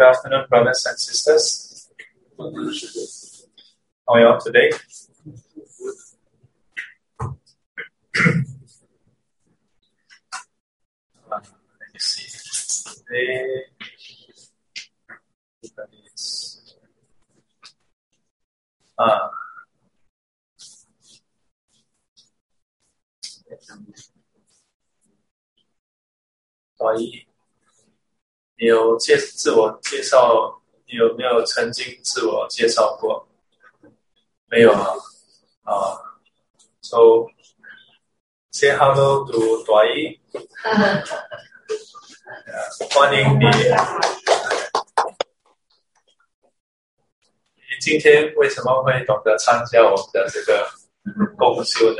Good afternoon, brothers and sisters. How are you all today? let me see. Today, uh, 有介自我介绍？你有没有曾经自我介绍过？没有啊，啊，So say hello to 短一，欢迎你。你今天为什么会懂得参加我们的这个共修呢？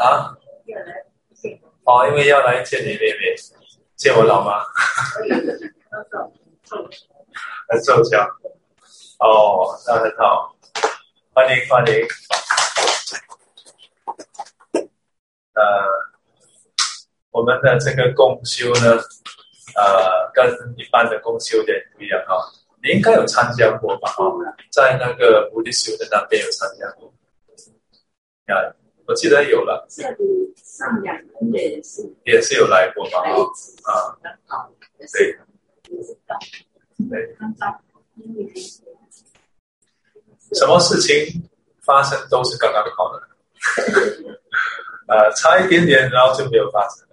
啊？哦，因为要来见你妹妹，见我老妈。来凑巧。哦，那很好，欢迎欢迎。呃，我们的这个共修呢，呃，跟一般的共修有点不一样哈。你应该有参加过吧？哦，在那个菩提修的那边有参加过。啊。我记得有了，这里上两个也是也是有来过嘛，啊，对，对，什么事情发生都是刚刚好的，呃，差一点点，然后就没有发生，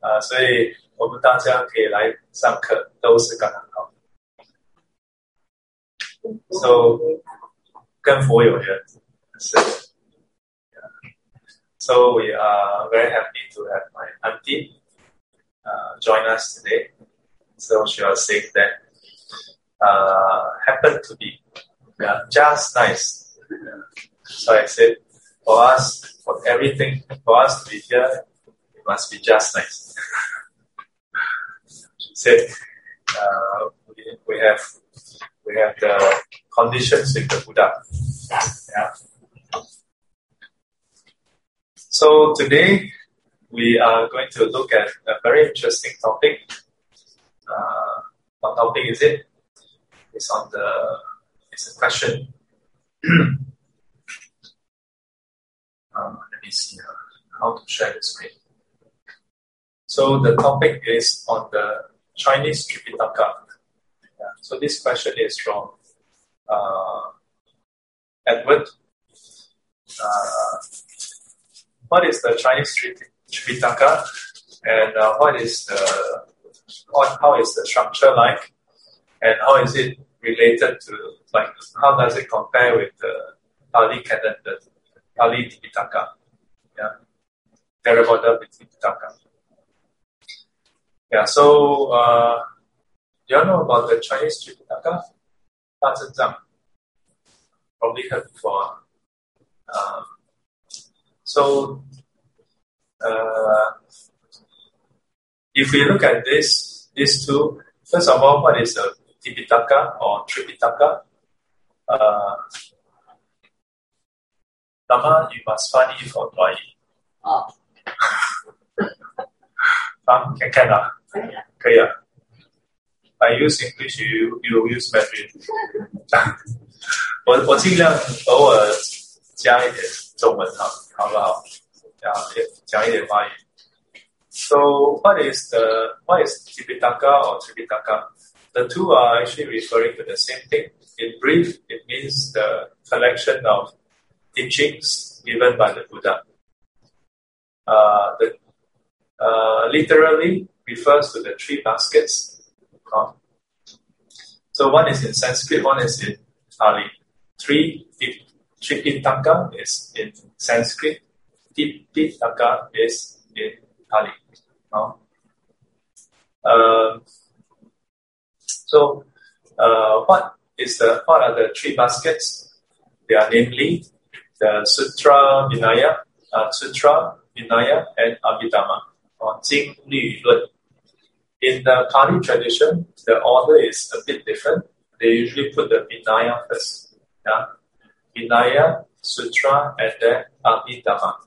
啊，所以我们大家可以来上课，都是刚刚好，so 跟佛有缘。是。So we are very happy to have my auntie uh, join us today. So she was saying that uh, happened to be yeah, just nice. So I said, for us, for everything, for us to be here, it must be just nice. she said, uh, we, we have we have the conditions with the Buddha. Yeah. So today we are going to look at a very interesting topic. Uh, what topic is it? It's on the it's a question. um, let me see uh, how to share the screen. So the topic is on the Chinese Tripitaka. So this question is from uh, Edward. Uh, what is the Chinese Tripitaka and uh, what is the what, how is the structure like and how is it related to like how does it compare with the Pali canon, the Pali Tipitaka? Yeah, Theravada Tipitaka. Yeah, so uh, do you know about the Chinese Tripitaka? Probably heard before. Um, so, uh, if we look at this, these two, first of all, what is a Tipitaka or Tripitaka? Uh, Lama, you must find it for Dwai. Oh. ah, can can ah? 可以啊。I use English, you you use Mandarin 我我尽量偶尔 加一点中文哈。好不好？讲讲一点发言。So what is the what is Tipitaka or Tripitaka? The two are actually referring to the same thing. In brief, it means the collection of teachings given by the Buddha. Uh, the uh, literally refers to the three baskets. So one is in Sanskrit, one is in Pali. Three Tripitaka is in Sanskrit, Tipitaka is in Pali. Uh, so, uh, what is the what are the three baskets? They are namely the Sutra Vinaya, uh, Sutra Vinaya, and Abhidhamma, or Jing Lü Lun. In the Pali tradition, the order is a bit different. They usually put the Vinaya first. Yeah? Vinaya, Sutra, and then Abhidhamma.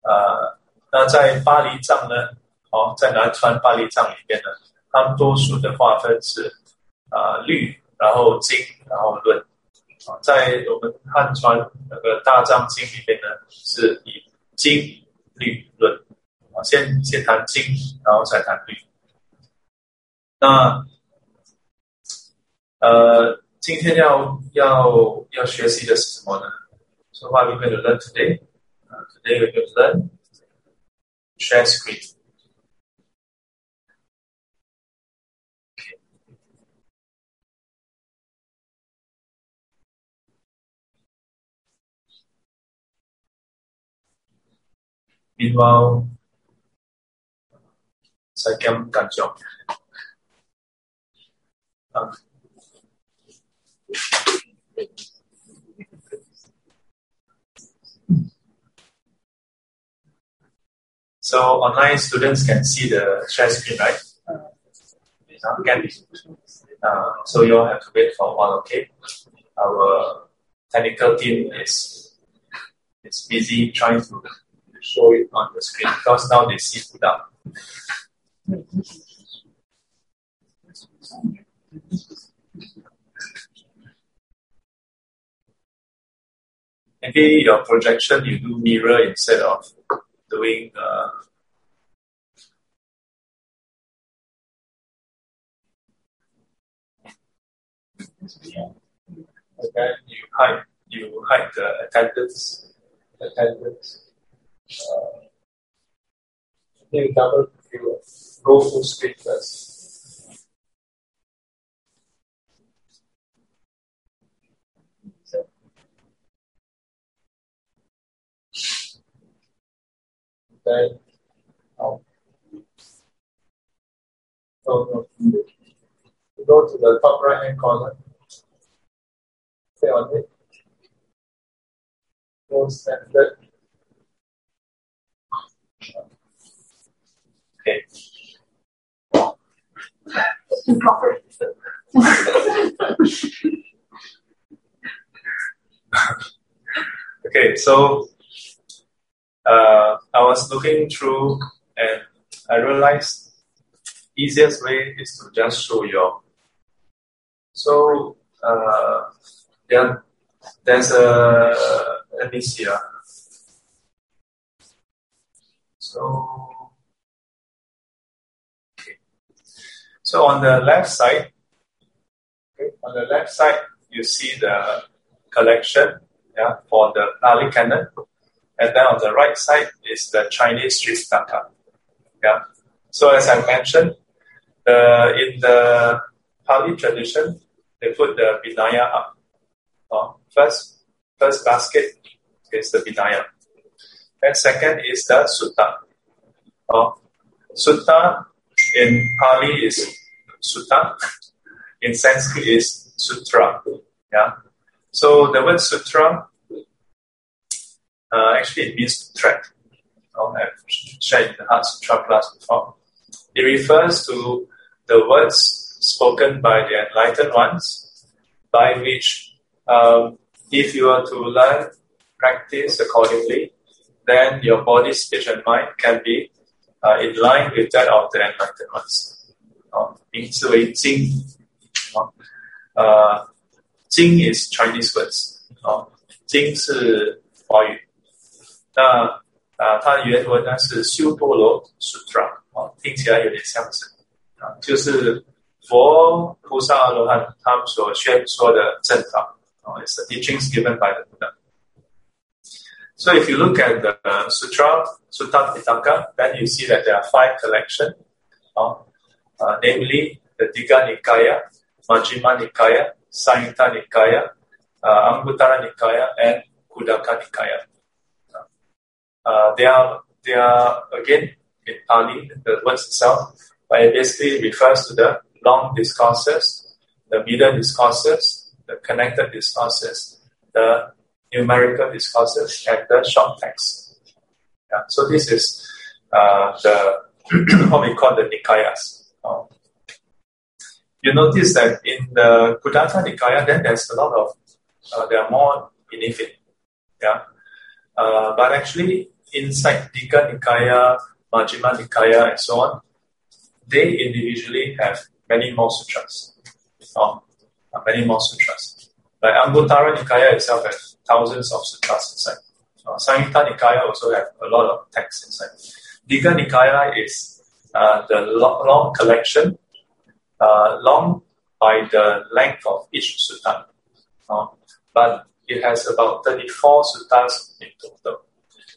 呃，那在巴黎藏呢，哦，在南传巴利藏里面呢，他们多数的划分是啊律，然后经，然后论。啊，在我们汉传那个大藏经里面呢，是以经律论。啊，先先谈经，然后再谈律。那呃，今天要要要学习的是什么呢？So what we're going to learn today? Uh, today we're going to learn share screen. Meanwhile, sai kem kan chok. So online students can see the share screen, right? Uh, can. Uh, so you all have to wait for a while, okay? Our technical team is is busy trying to show it on the screen because now they see it up. Maybe your projection you do mirror instead of doing uh, okay, you hide you hide the attendance attendance. Uh, you double view go full screen first. Okay. Now, so, go to the top right hand corner. Stay on it. Go standard. Okay. okay, so uh, I was looking through and I realized easiest way is to just show you. So uh, yeah, there's a let me see. Uh, so okay. So on the left side, okay, on the left side you see the collection yeah, for the Pali Canon and then on the right side is the Chinese Tripitaka. Yeah. So as I mentioned, the in the Pali tradition, they put the Vinaya up. Uh, first, first basket is the Vinaya. And second is the Sutta. Uh, sutta in Pali is Sutta. In Sanskrit is Sutra. Yeah. So the word Sutra uh, actually, it means thread. Oh, I've shared in the Heart Sutra class before. It refers to the words spoken by the enlightened ones, by which, um, if you are to learn, practice accordingly, then your body, speech, and mind can be uh, in line with that of the enlightened ones. 哦，名字为经。哦，呃，经 is Chinese words。哦，经是华语。 那啊，它的原文呢是修多罗 Sutra the teachings given by the Buddha。So if you look at the Sutra, Sutta Pitaka, then you see that there are five collections, uh, uh, namely the Digha Nikaya, Majjhima Nikaya, Samyutta Nikaya, uh, Anguttara Nikaya, and Khuddaka Nikaya. Uh, they are they are again in Pali, the words itself, but it basically refers to the long discourses, the middle discourses, the connected discourses, the numerical discourses, and the short text. Yeah, so this is uh, the what we call the Nikayas. Um, you notice that in the Khuddaka Nikaya, then there's a lot of uh, there are more benefit. Yeah, uh, but actually inside Digha Nikaya, Majjhima Nikaya, and so on, they individually have many more sutras. Uh, many more sutras. Like Anguttara Nikaya itself has thousands of sutras inside. Uh, Samyutta Nikaya also have a lot of texts inside. Digha Nikaya is uh, the long, long collection, uh, long by the length of each sutta. Uh, but it has about 34 suttas in total.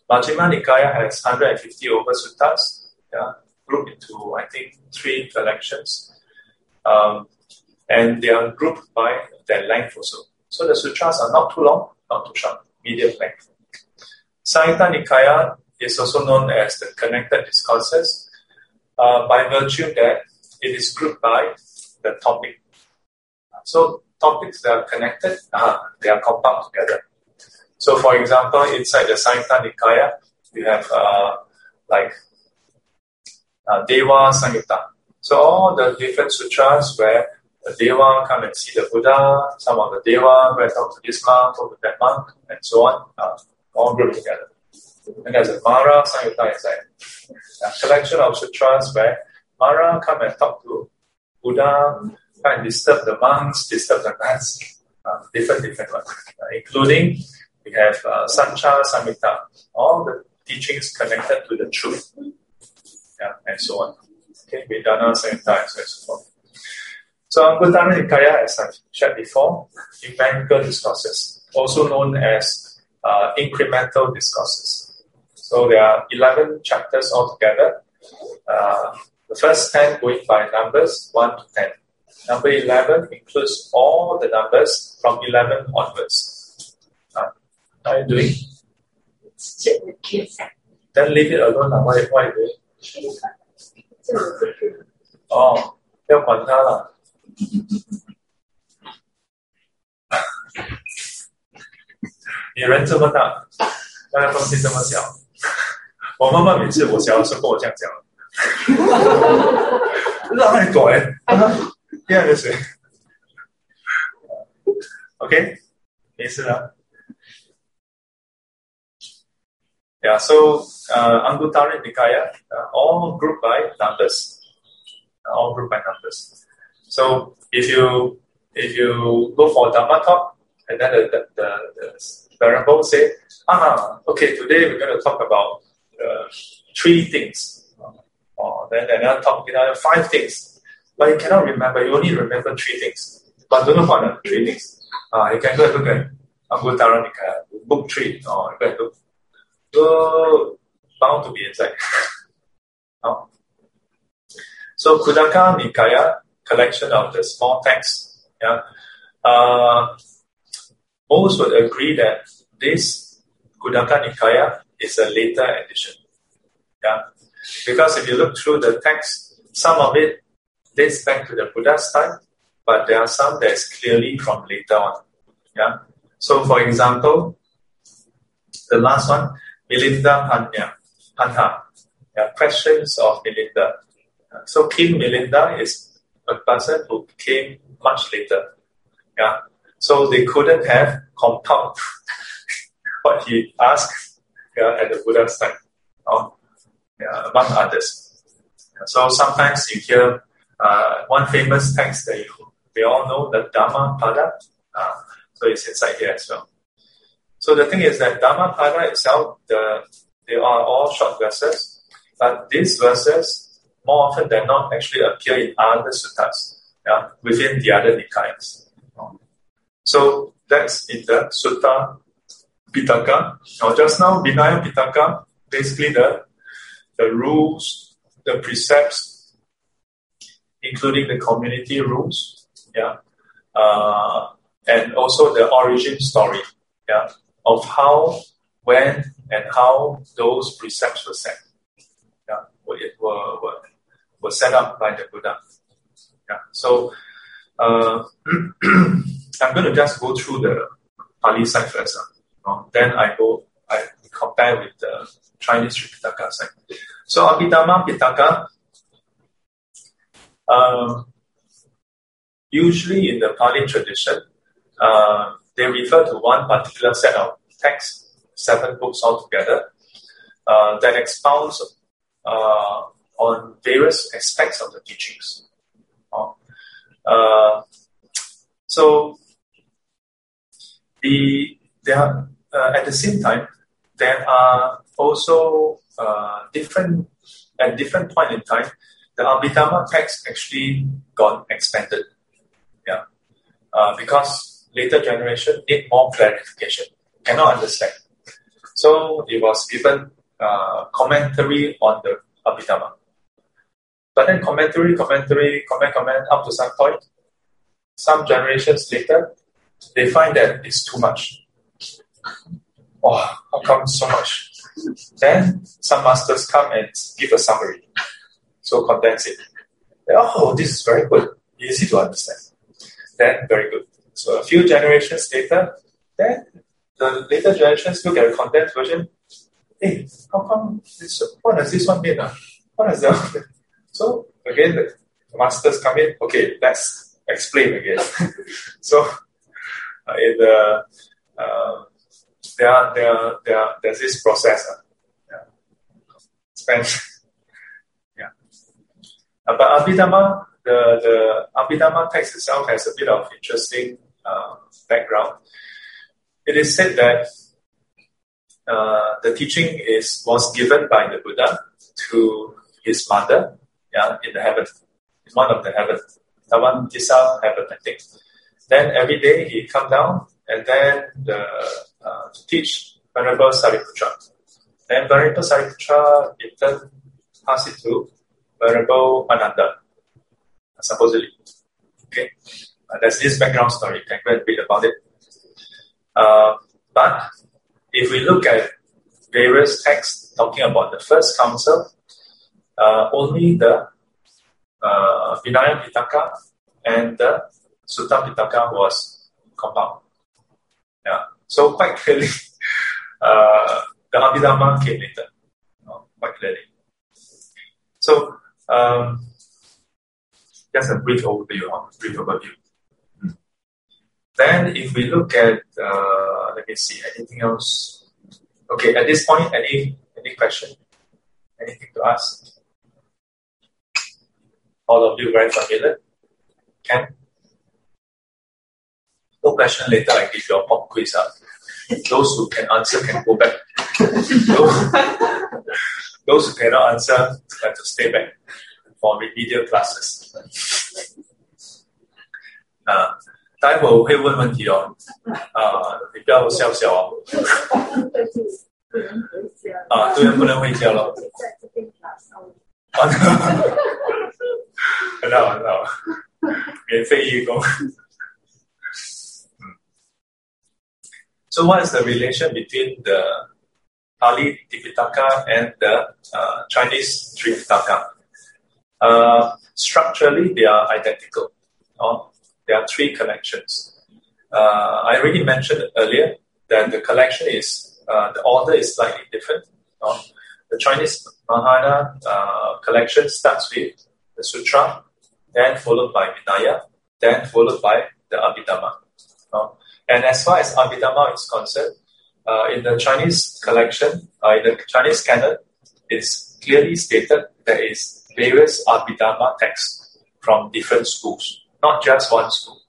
Majjhima Nikaya has 150 over suttas, yeah, grouped into, I think, three collections. Um, and they are grouped by their length also. So the sutras are not too long, not too short, medium length. Samyutta Nikaya is also known as the connected discourses uh, by virtue that it is grouped by the topic. So topics that are connected, uh, they are compiled together. So for example, inside the Samyutta Nikaya, we have uh, like uh, Deva Samyutta. So all the different sutras where the Deva come and see the Buddha, some of the Deva and talk to this monk, talk to that monk, and so on, uh, all grouped together. And there's a Mara Samyutta inside. A collection of sutras where Mara come and talk to Buddha, come and disturb the monks, disturb the nuns, uh, different, different ones, uh, including we have uh, Sacca Samyutta, all the teachings connected to the truth, yeah, and so on. Okay, Vedana Samyutta, and so and so forth. So Anguttara Nikaya, as I've shared before, ecumenical discourses, also known as uh, incremental discourses. So there are 11 chapters altogether. Uh, the first 10 going by numbers 1 to 10. Number 11 includes all the numbers from 11 onwards. Uh, how are you doing? Sit with kids. Then leave it alone. Now. Why, why are you doing? Oh, 要管他了。你人这么大，那个东西这么小，我妈妈每次我小的时候跟我这样讲，让他管，第二个谁？OK，没事了。Yeah, so uh, Anguttara Nikaya, uh, all grouped by numbers, all grouped by numbers. So if you if you go for Dhamma talk, and then the, the, the, the say, ah, okay, today we're going to talk about uh, three things. Or then another talk, know, five things. But you cannot remember, you only remember three things. But don't know what are three things. Uh, you can go and look at Anguttara Nikaya, book three, or you can look. So, bound to be inside. oh. So, Khuddaka Nikaya collection of the small texts. Yeah, uh, most would agree that this Khuddaka Nikaya is a later edition. Yeah, because if you look through the text, some of it dates back to the Buddha's time, but there are some that is clearly from later on. Yeah, so for example, the last one, Milinda Panya, Panha, yeah, questions of Milinda. So King Milinda is a person who came much later. Yeah. So they couldn't have compiled what he asked yeah, at the Buddha's time, oh, yeah, among others. So sometimes you hear uh, one famous text that you, we all know, the Dhammapada. Uh, so it's inside here as well. So the thing is that Dhammapada itself, the, they are all short verses, but these verses more often than not actually appear in other suttas yeah, within the other Nikayas. So that's in the Sutta Pitaka. Now, just now, Vinaya Pitaka, basically the, the rules, the precepts, including the community rules, yeah, uh, and also the origin story, yeah, of how, when, and how those precepts were set. Yeah, were, were, were set up by the Buddha. Yeah. So uh, I'm going to just go through the Pali side first. Uh, then I go, I compare with the Chinese Tripitaka side. So Abhidhamma Pitaka, uh, usually in the Pali tradition, uh, they refer to one particular set of texts, seven books altogether, uh, that expounds uh, on various aspects of the teachings. Uh, so the there are, uh, at the same time there are also uh, different at different point in time the Abhidhamma text actually got expanded. Yeah, uh, because later generation need more clarification, cannot understand. So it was given uh, commentary on the Abhidhamma. But then commentary, commentary, comment, comment up to some point. Some generations later, they find that it's too much. Oh, how come so much? Then some masters come and give a summary. So condense it. Oh, this is very good. Easy to understand. Then very good. So a few generations later, then the later generations look at a condensed version. Hey, how come this, what does this one mean? Uh? What does that one? So again, the masters come in, okay, let's explain again. so uh, in the, uh, there, there, there, there's this process. Uh, yeah. Spend, yeah. Uh, but Abhidhamma, the, the Abhidhamma text itself has a bit of interesting uh, background it is said that uh, the teaching is was given by the Buddha to his mother, yeah, in the heaven, in one of the heaven, Tisa heaven, I think. Then every day he come down and then the, uh, to teach Venerable Sariputra. Then Venerable Sariputra in turn pass it to Venerable Ananda, supposedly. Okay, uh, there's this background story. You can go and read about it. Uh, but if we look at various texts talking about the first council, uh, only the uh, Vinaya Pitaka and the Sutta Pitaka was compiled. Yeah. So quite clearly, uh, the Abhidhamma came later, quite clearly. So um, just a brief overview, brief overview. Then if we look at, uh, let me see, anything else? Okay, at this point, any any question? Anything to ask? All of you very familiar? Can? No question later, I give you a pop quiz up. Those who can answer can go back. those, those who cannot answer have to stay back for remedial classes. Uh, 待会我会问问题哦，啊，你不要笑笑哦。啊，对人不能回家了。很好很好，免费义工。So what is the relation between the Pali Tipitaka and the uh, Chinese Tripitaka? Uh, structurally, they are identical. Oh, There are three collections. Uh, I already mentioned earlier that the collection is, uh, the order is slightly different. Uh, the Chinese Mahayana uh, collection starts with the Sutra, then followed by Vinaya, then followed by the Abhidhamma. Uh, and as far as Abhidhamma is concerned, uh, in the Chinese collection, in the Chinese canon, it's clearly stated there is various Abhidhamma texts from different schools not just one school.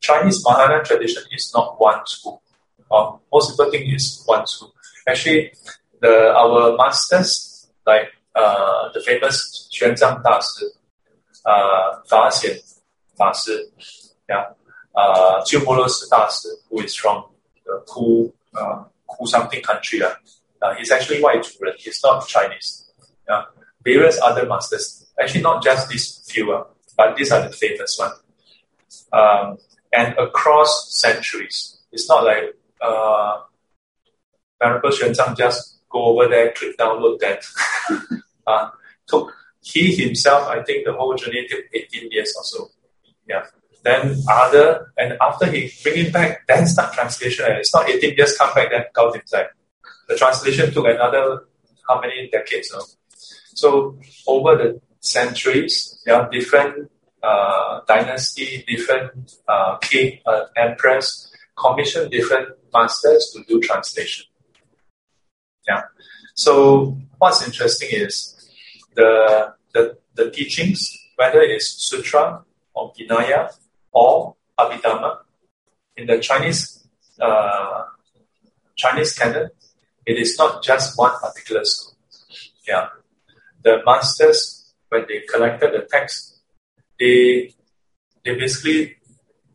Chinese Mahayana tradition is not one school. Uh, most people think it's one school. Actually, the our masters, like uh, the famous Xuanzang Dashi, uh, Fa Xian Shi, yeah, uh, Dashi, who is from the Ku, uh, Ku something country. Uh, uh, he's actually white Zhuren, he's not Chinese. Yeah. Various other masters, actually not just these few, uh, but these are the famous ones. Um, and across centuries. It's not like uh, Xuanzang just go over there, click download that. uh, took he himself, I think the whole journey took 18 years or so. Yeah. Then other, and after he bring it back, then start translation. And it's not 18 years come back, then go inside. The translation took another how many decades? So over the centuries, yeah, different dynasty, different uh, king, uh, empress, commission different masters to do translation. Yeah. So what's interesting is the the the teachings, whether it's sutra or Vinaya or Abhidhamma, in the Chinese uh, Chinese canon, it is not just one particular school. Yeah, the masters when they collected the text, they they basically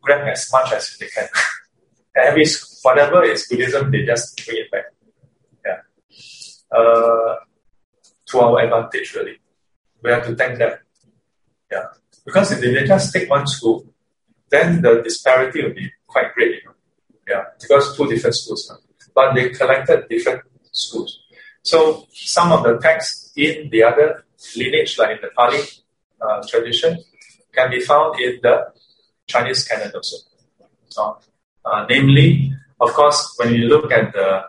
grab as much as they can. Every whatever is Buddhism, they just bring it back. Yeah, uh, to our advantage really. We have to thank them. Yeah, because if they just take one school, then the disparity will be quite great. You know? Yeah, because two different schools, but they collected different schools. So some of the texts in the other lineage, like in the Pali uh, tradition, can be found in the Chinese canon also. So, uh, namely, of course, when you look at the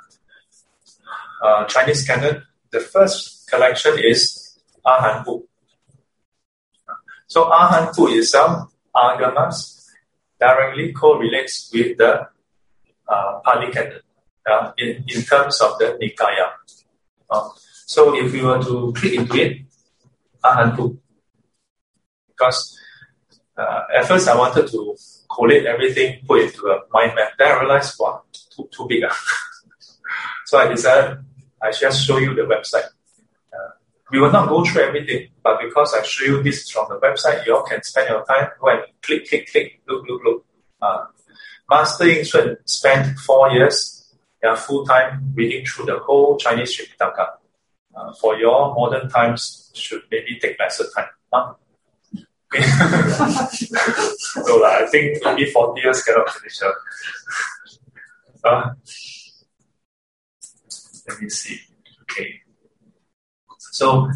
uh, Chinese canon, the first collection is Ahan Bu. So Ahan Bu itself, Agamas, directly correlates with the uh, Pali canon uh, in, in terms of the Nikaya. Uh, so if you were to click into it, Ahan Bu, because uh, at first I wanted to collate everything, put it to a mind map. Then I realized, wow, too, too big. Uh. so I decided I just show you the website. Uh, we will not go through everything, but because I show you this from the website, you all can spend your time, when click, click, click, look, look, look. Uh, Master Ying spent four years, yeah, full time reading through the whole Chinese Tripitaka. Uh, for your modern times, should maybe take lesser time. Huh? So like, I think maybe 40 years cannot finish up. Uh, let me see. Okay. So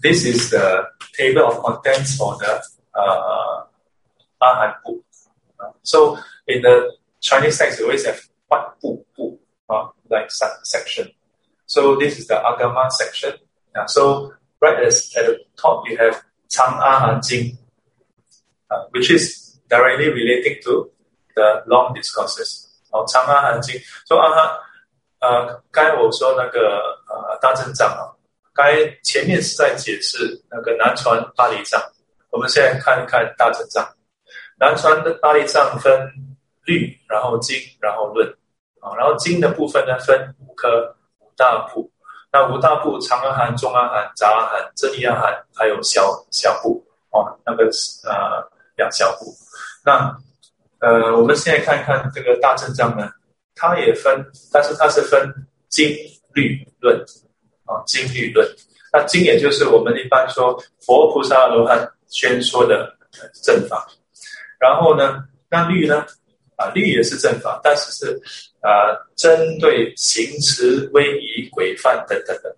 this is the table of contents for the uh, Ahan book. So in the Chinese text, we always have what bu bu, uh, like section. So this is the Agama section. Yeah, so right as, at the top, you have Chang Ahan Jing, which is directly relating to the long discourses. 哦长阿含经。So 阿含，呃，该我说那个呃大正藏啊，该前面是在解释那个南传巴黎藏，我们现在看一看大正藏。南传的巴黎藏分律，然后经，然后论啊，然后经的部分呢分五科五大部。那五大部长阿含、中阿含、杂阿含、真义阿含，还有小小部哦，那个呃。两小部，那呃，我们现在看看这个大正藏呢，它也分，但是它是分经律论啊，经律论。那经也就是我们一般说佛菩萨罗汉宣说的正法，然后呢，那律呢啊，律也是正法，但是是啊，针对行持、威仪、规范等等的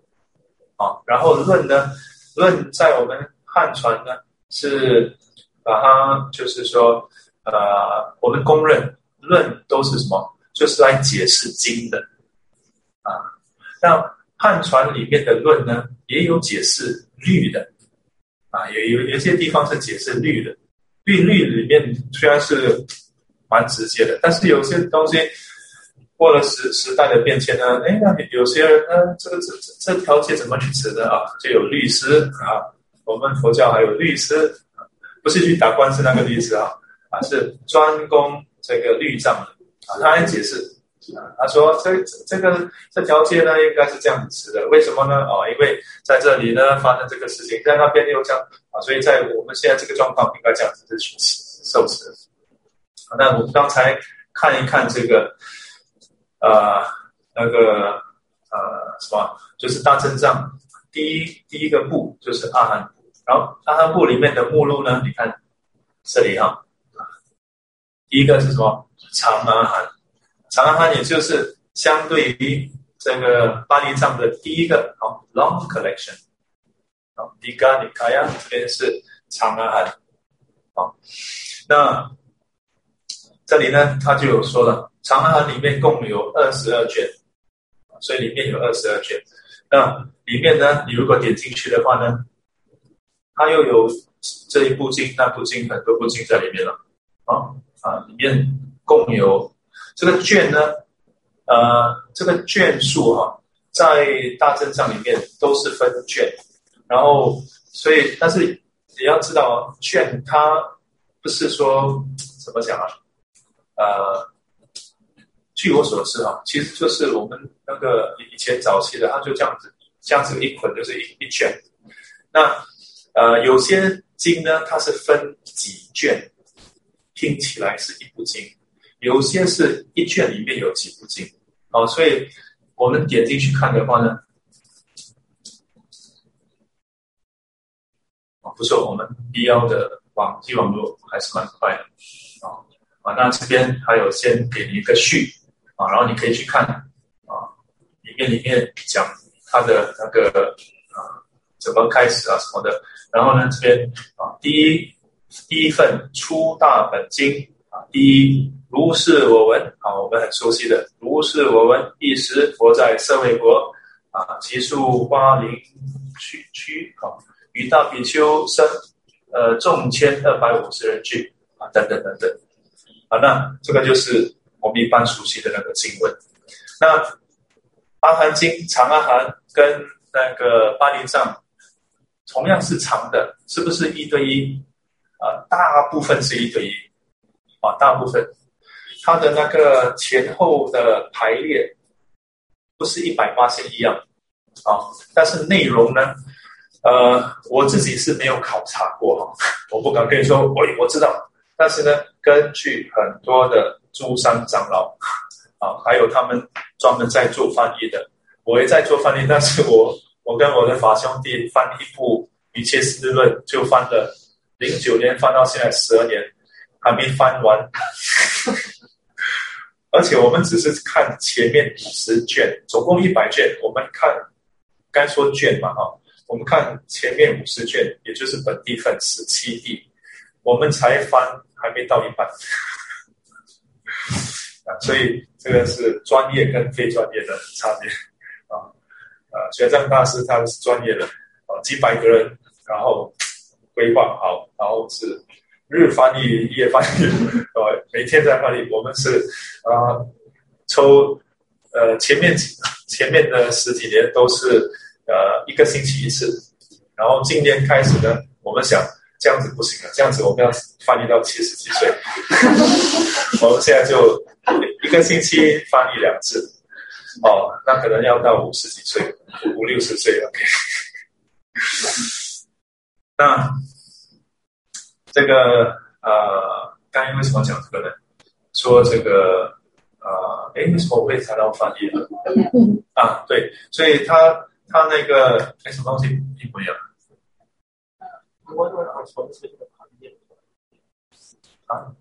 啊。然后论呢，论在我们汉传呢是。把它就是说，呃，我们公认论都是什么？就是来解释经的啊。那汉传里面的论呢，也有解释律的啊，有有有些地方是解释律的。律律里面虽然是蛮直接的，但是有些东西过了时时代的变迁呢，哎，那有些人呢，这个这这这条街怎么去持的啊？就有律师啊，我们佛教还有律师。不是去打官司那个律师啊，啊是专攻这个律藏的啊。他来解释啊，他说这这个这条街呢应该是这样子的，为什么呢？哦，因为在这里呢发生这个事情，在那边又这样啊，所以在我们现在这个状况应该这样子去受持。那我们刚才看一看这个呃那个呃什么，就是大正藏第一第一个步就是阿含。然后阿含部里面的目录呢？你看这里哈，第一个是什么？长阿含，长阿含也就是相对于这个巴黎藏的第一个哦，long collection，哦，Diga Nikaya 这边是长阿含，好，那这里呢，他就有说了，长阿含里面共有二十二卷，所以里面有二十二卷。那里面呢，你如果点进去的话呢？它又有这一部经、那部经很多部经在里面了，啊啊，里面共有这个卷呢，呃，这个卷数哈，在大正藏里面都是分卷，然后所以但是也要知道卷它不是说怎么讲啊？呃，据我所知啊，其实就是我们那个以前早期的，它就这样子，这样子一捆就是一一卷。那呃，有些经呢，它是分几卷，听起来是一部经；有些是一卷里面有几部经。哦，所以我们点进去看的话呢，哦，不错，我们必要的网际网络还是蛮快的。啊啊，那这边还有先给你一个序啊，然后你可以去看啊，里面里面讲它的那个怎么开始啊什么的。然后呢，这边啊第一第一份出大本经啊，第一如是我闻啊，我们很熟悉的如是我闻，一时佛在舍卫国啊，其数花林区区啊，与大比丘生呃众千二百五十人聚啊，等等等等。啊，那这个就是我们一般熟悉的那个经文。那阿含经长阿含跟那个巴林藏同样是长的，是不是一对一？啊，大部分是一对一。啊，大部分它的那个前后的排列不是一百八十一样。啊，但是内容呢？呃，我自己是没有考察过哈，我不敢跟你说，我我知道。但是呢，根据很多的诸山长老啊，还有他们专门在做翻译的，我也在做翻译。但是我我跟我的法兄弟翻一部《一切思论》，就翻了零九年翻到现在十二年，还没翻完。而且我们只是看前面五十卷，总共一百卷，我们看该说卷嘛哈，我们看前面五十卷，也就是本地分十七地，我们才翻。还没到一半 啊，所以这个是专业跟非专业的差别啊！玄奘大师他是专业的啊，几百个人，然后规划好，然后是日翻译、夜翻译，呃，每天在翻译。我们是啊，抽呃前面几前面的十几年都是呃一个星期一次，然后今年开始呢，我们想。这样子不行啊！这样子我们要翻译到七十几岁，我们现在就一个星期翻译两次，哦，那可能要到五十几岁，五六十岁了。那这个呃，刚才为什么讲这个呢？说这个呃，哎，为什么我会谈到翻译呢？啊，对，所以他他那个哎，什么东西一模一样？啊，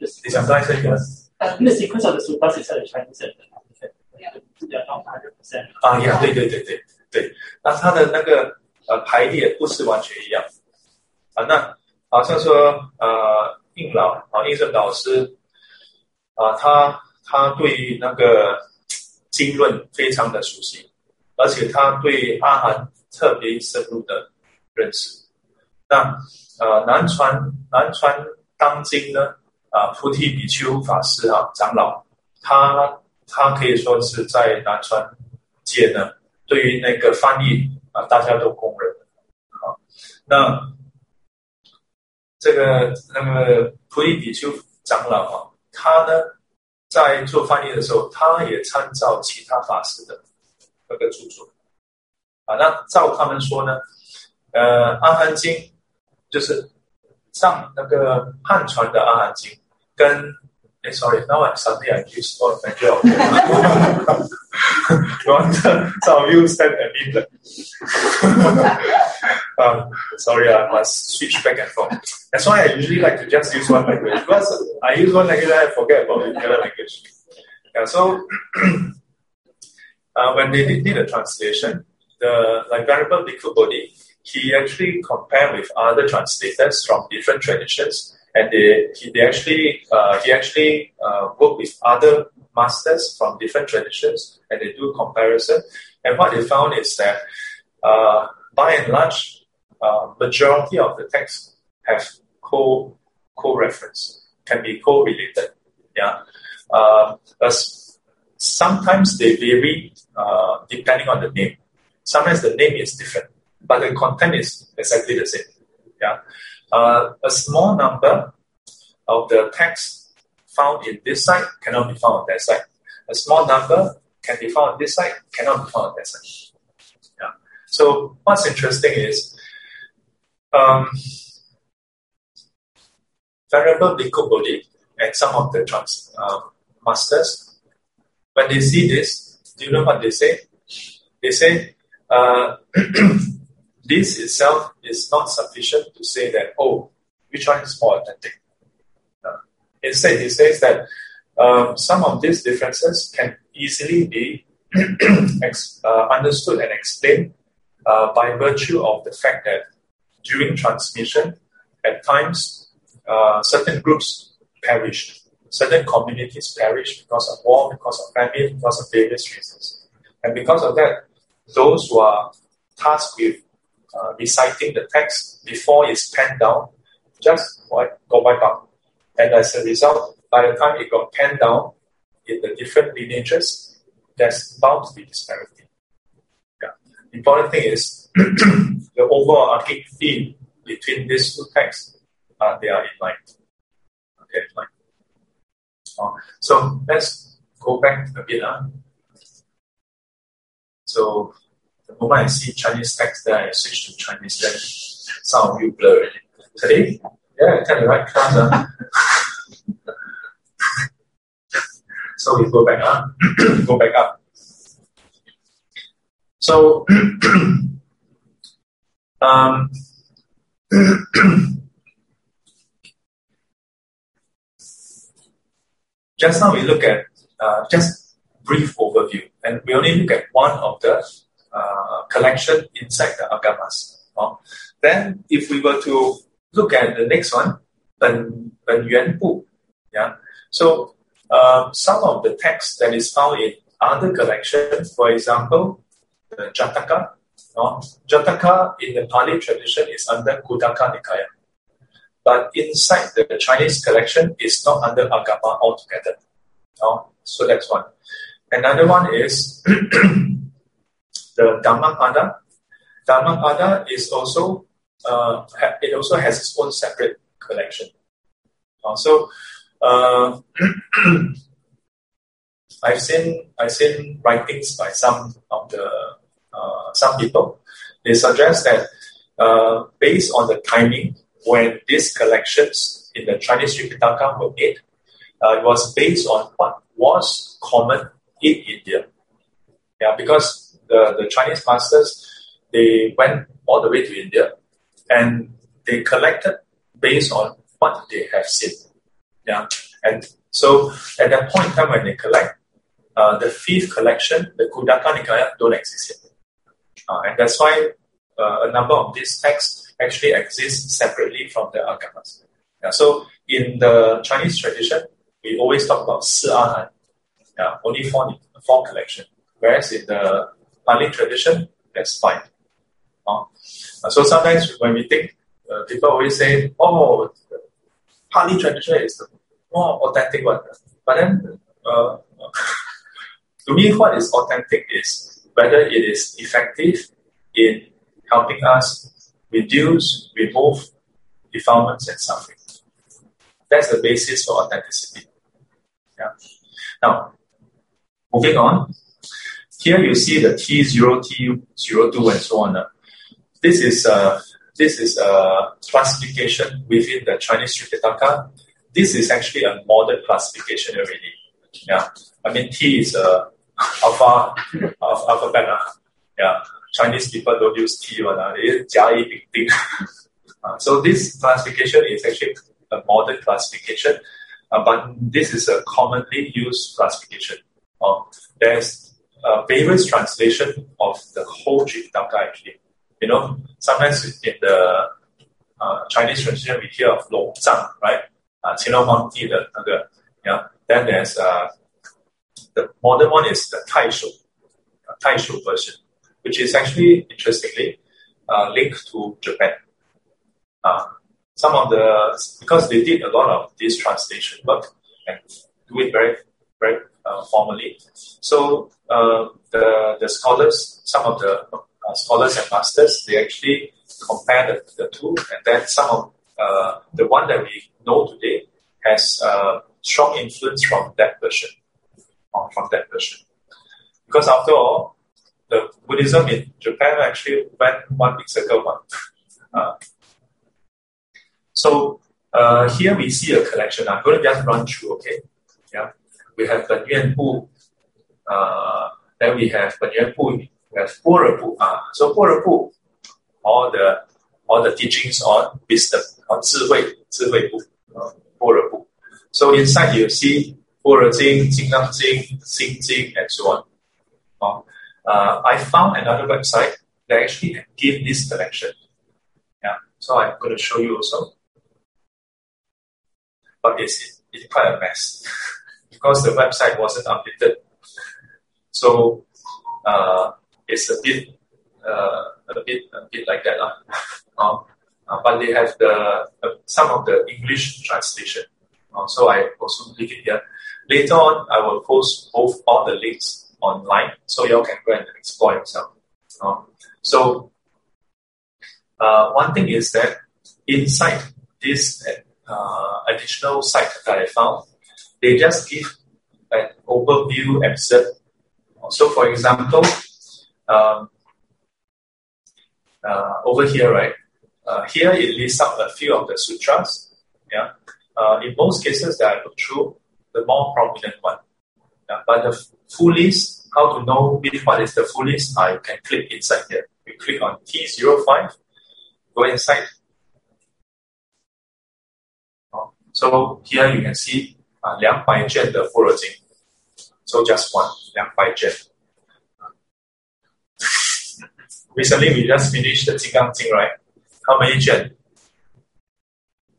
你想再说一个？呃，那 sequence of the super 是在 Chinese 啊，一样，对对对对对。那它的那个呃排列不是完全一样啊。那好像说呃，应老啊，应胜老师啊，他他对于那个经论非常的熟悉，而且他对阿含特别深入的认识。那呃，南传南传当今呢，啊，菩提比丘法师啊，长老，他他可以说是在南传界呢，对于那个翻译啊，大家都公认。好，那这个那个菩提比丘长老啊，他呢在做翻译的时候，他也参照其他法师的那个著作。啊，那照他们说呢，呃，《阿含经》。就是上那个汉传的《阿含经》，跟哎，sorry，now I'm suddenly I use all my j o b one so I use that and England. um, sorry, I must switch back and forth. That's why I usually like to just use one language because I use one language I forget about the other language. Yeah, so uh, when they did, did a translation, the like Venerable Bhikkhu Bodhi he actually compared with other translators from different traditions, and they he, they actually uh, he actually uh, work with other masters from different traditions, and they do comparison. And what they found is that uh, by and large, uh, majority of the texts have co co reference, can be co-related. Yeah, uh, sometimes they vary uh, depending on the name. Sometimes the name is different but the content is exactly the same. Yeah, uh, a small number of the text found in this site cannot be found on that site. A small number can be found on this site, cannot be found on that site. Yeah. So what's interesting is um, Venerable Bhikkhu Bodhi and some of the trans, uh, masters, when they see this, do you know what they say? They say, uh, this itself is not sufficient to say that, oh, which one is more authentic. Uh, instead, he says that um, some of these differences can easily be ex- uh, understood and explained uh, by virtue of the fact that during transmission, at times, uh, certain groups perished, certain communities perished because of war, because of famine, because of various reasons. And because of that, those who are tasked with uh, reciting the text before it's penned down just go wipe out. And as a result, by the time it got penned down in the different lineages, there's bound to be disparity. Yeah. Important thing is the overarching theme between these two texts, uh, they are in line. Okay, in line. Uh, so let's go back a bit. Uh. So the moment I see Chinese text, then I switch to Chinese. Then some of you blur it. Today, yeah, I the right class. Uh. so we go back up. go back up. So um, just now we look at uh, just brief overview, and we only look at one of the uh, collection inside the agamas. Then, if we were to look at the next one, Ben Ben Yuan Bu, yeah. So uh, some of the text that is found in other collections, for example, the Jataka, no? Jataka in the Pali tradition is under Khuddaka Nikaya. But inside the Chinese collection is not under Agama altogether. So that's one. Another one is the Dhammapada. Dhammapada is also uh, it also has its own separate collection. Uh, so uh, I've seen I've seen writings by some of the uh, some people, they suggest that uh, based on the timing when these collections in the Chinese Tripitaka were made, uh, it was based on what was common in India. Yeah, because the, the Chinese masters they went all the way to India and they collected based on what they have seen. Yeah, and so at that point in time when they collect, uh, the fifth collection, the Khuddaka Nikaya, don't exist yet. Uh, and that's why uh, a number of these texts actually exist separately from the agamas. Yeah, so in the Chinese tradition, we always talk about Si yeah, only four, four collection. Whereas in the Pali tradition, that's fine. Uh, so sometimes when we think, uh, people always say, oh, Pali tradition is the more authentic one. But then, uh, to me, what is authentic is whether it is effective in helping us reduce, remove defilements and suffering. That's the basis for authenticity. Yeah. Now, moving on. Here you see the T0, T02, and so on. This is a, this is a classification within the Chinese Tripitaka. This is actually a modern classification already. Yeah. I mean, T is a alpha of alphabet. Uh, yeah, Chinese people don't use T one. Uh, they use uh, so this classification is actually a modern classification, uh, but this is a commonly used classification. Uh, there's uh, various translation of the whole Tripitaka actually. You know, sometimes in the uh, Chinese translation we hear of Long Zhang, right? Uh, 乾隆皇帝的那个, yeah. Then there's uh, the modern one is the Taisho, uh, version, which is actually interestingly uh, linked to Japan. Uh, some of the because they did a lot of this translation work and do it very very formally. So uh, the, the scholars, some of the uh, scholars and masters, they actually compare the, the two, and then some of uh, the one that we know today has uh, strong influence from that version, from that version. Because after all, the Buddhism in Japan actually went one big circle one. Uh, so uh, here we see a collection. I'm going to just run through, okay? Yeah We have the Yuan Bu, uh, then we have the Yuan Bu, we have Pura Bu. Uh, so Pura Bu, all the all the teachings on wisdom, on 智慧,智慧部, uh, Pura Bu. So inside you see Pura Jing, Jingang Jing, Xing Jing, and so on. Uh, uh, I found another website that actually give this collection. Yeah, so I'm going to show you also. But it's, it's quite a mess because the website wasn't updated. So uh, it's a bit, uh, a bit, a bit like that. Uh, uh, but they have the uh, some of the English translation. Uh, so I also link it here. Later on, I will post both all the links online so y'all can go and explore yourself. Uh, so uh, one thing is that inside this uh, additional site that I found, they just give an overview excerpt. So, for example, um, uh, over here, right? Uh, here it lists out a few of the sutras. Yeah. Uh, in most cases that I look through, the more prominent one. Yeah, but the full list, how to know which one is the full list, I can click inside here. We click on T05, go inside. So here you can see uh, 200卷的般若经. So just one, 200卷. Recently, we just finished the Jing Jing, right? How many 卷?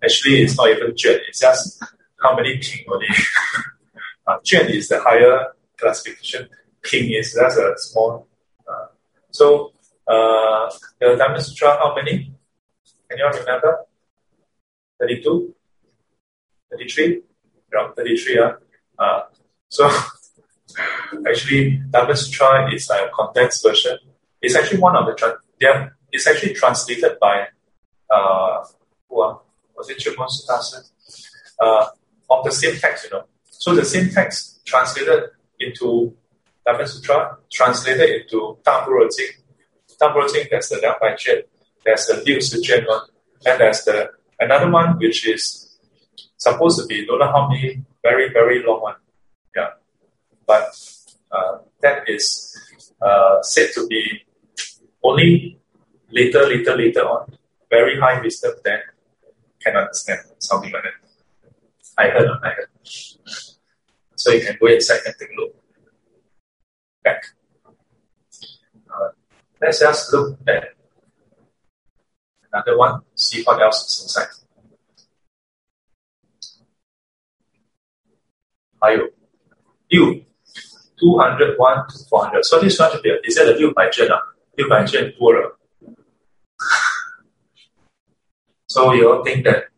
Actually, it's not even 卷, it's just how many king only. uh, Juan is the higher classification. King is that's a small. Uh, so uh, the Diamond Sutra, how many? Can you all remember? 32? 33? 33, uh. so actually, Sutra is like a condensed version. It's actually one of the, tra- yeah, it's actually translated by, uh, who, uh, was it Chimon Uh, of the same text, you know. So the same text translated into Diamond Sutra, translated into Da Buro Jing. Da Buro Jing, there's the Liang Bai Juan, there's the Liu Si Juan one, and there's the another one which is supposed to be don't know how many very very long one. Yeah, but uh, that is uh, said to be only later, later, later on, very high wisdom then can understand something like that. I heard, I heard. So you can go inside and take a look. Back. Uh, let's just look at another one, see what else is inside. 还有六 two hundred one to four hundred. So this one should be is that the 六百卷啊？六百卷多了。So you all think that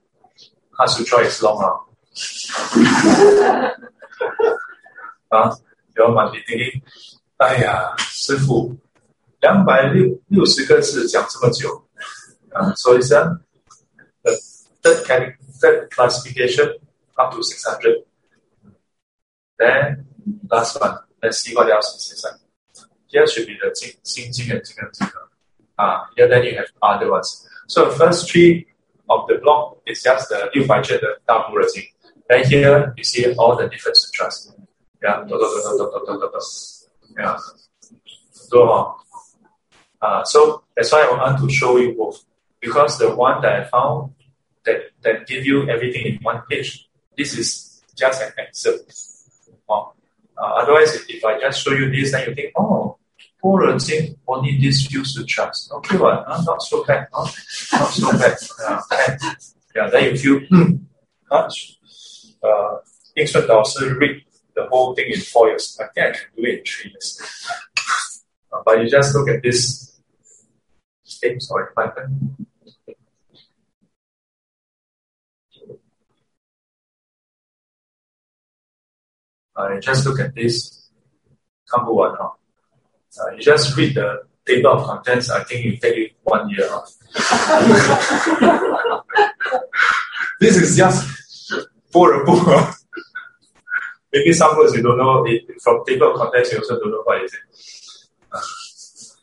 Hasutra is long, huh? 啊，有满地叮叮，哎呀，师傅，两百六六十个字讲这么久啊，所以说，the third category, third classification up to six hundred. Then last one, let's see what else is inside. Here should be the Xing Jing and Jing and Jing. Uh, here then you have other ones. So the first three of the block is just the new feature, the double Mu thing. Then here you see all the different sutras. Yeah, dot, dot, dot, dot, dot, dot, dot. Yeah. Go on. Ah, so that's why I want to show you both. Because the one that I found that, that give you everything in one page, this is just an excerpt uh, otherwise, if, if, I just show you this, then you think, oh, poor thing, only these few sutras. Okay, what? Well, huh? Not so bad. Huh? Not so bad. Yeah, okay. yeah then you feel, hmm, huh? uh, Ying Sun read the whole thing in four years. I think I can do it in three years. Uh, but you just look at this, eight or five uh, you just look at this. Number one, huh? uh, you just read the table of contents, I think it take you one year. off. this is just for a book. Maybe some words you don't know it, from table of contents you also don't know what is it. Uh,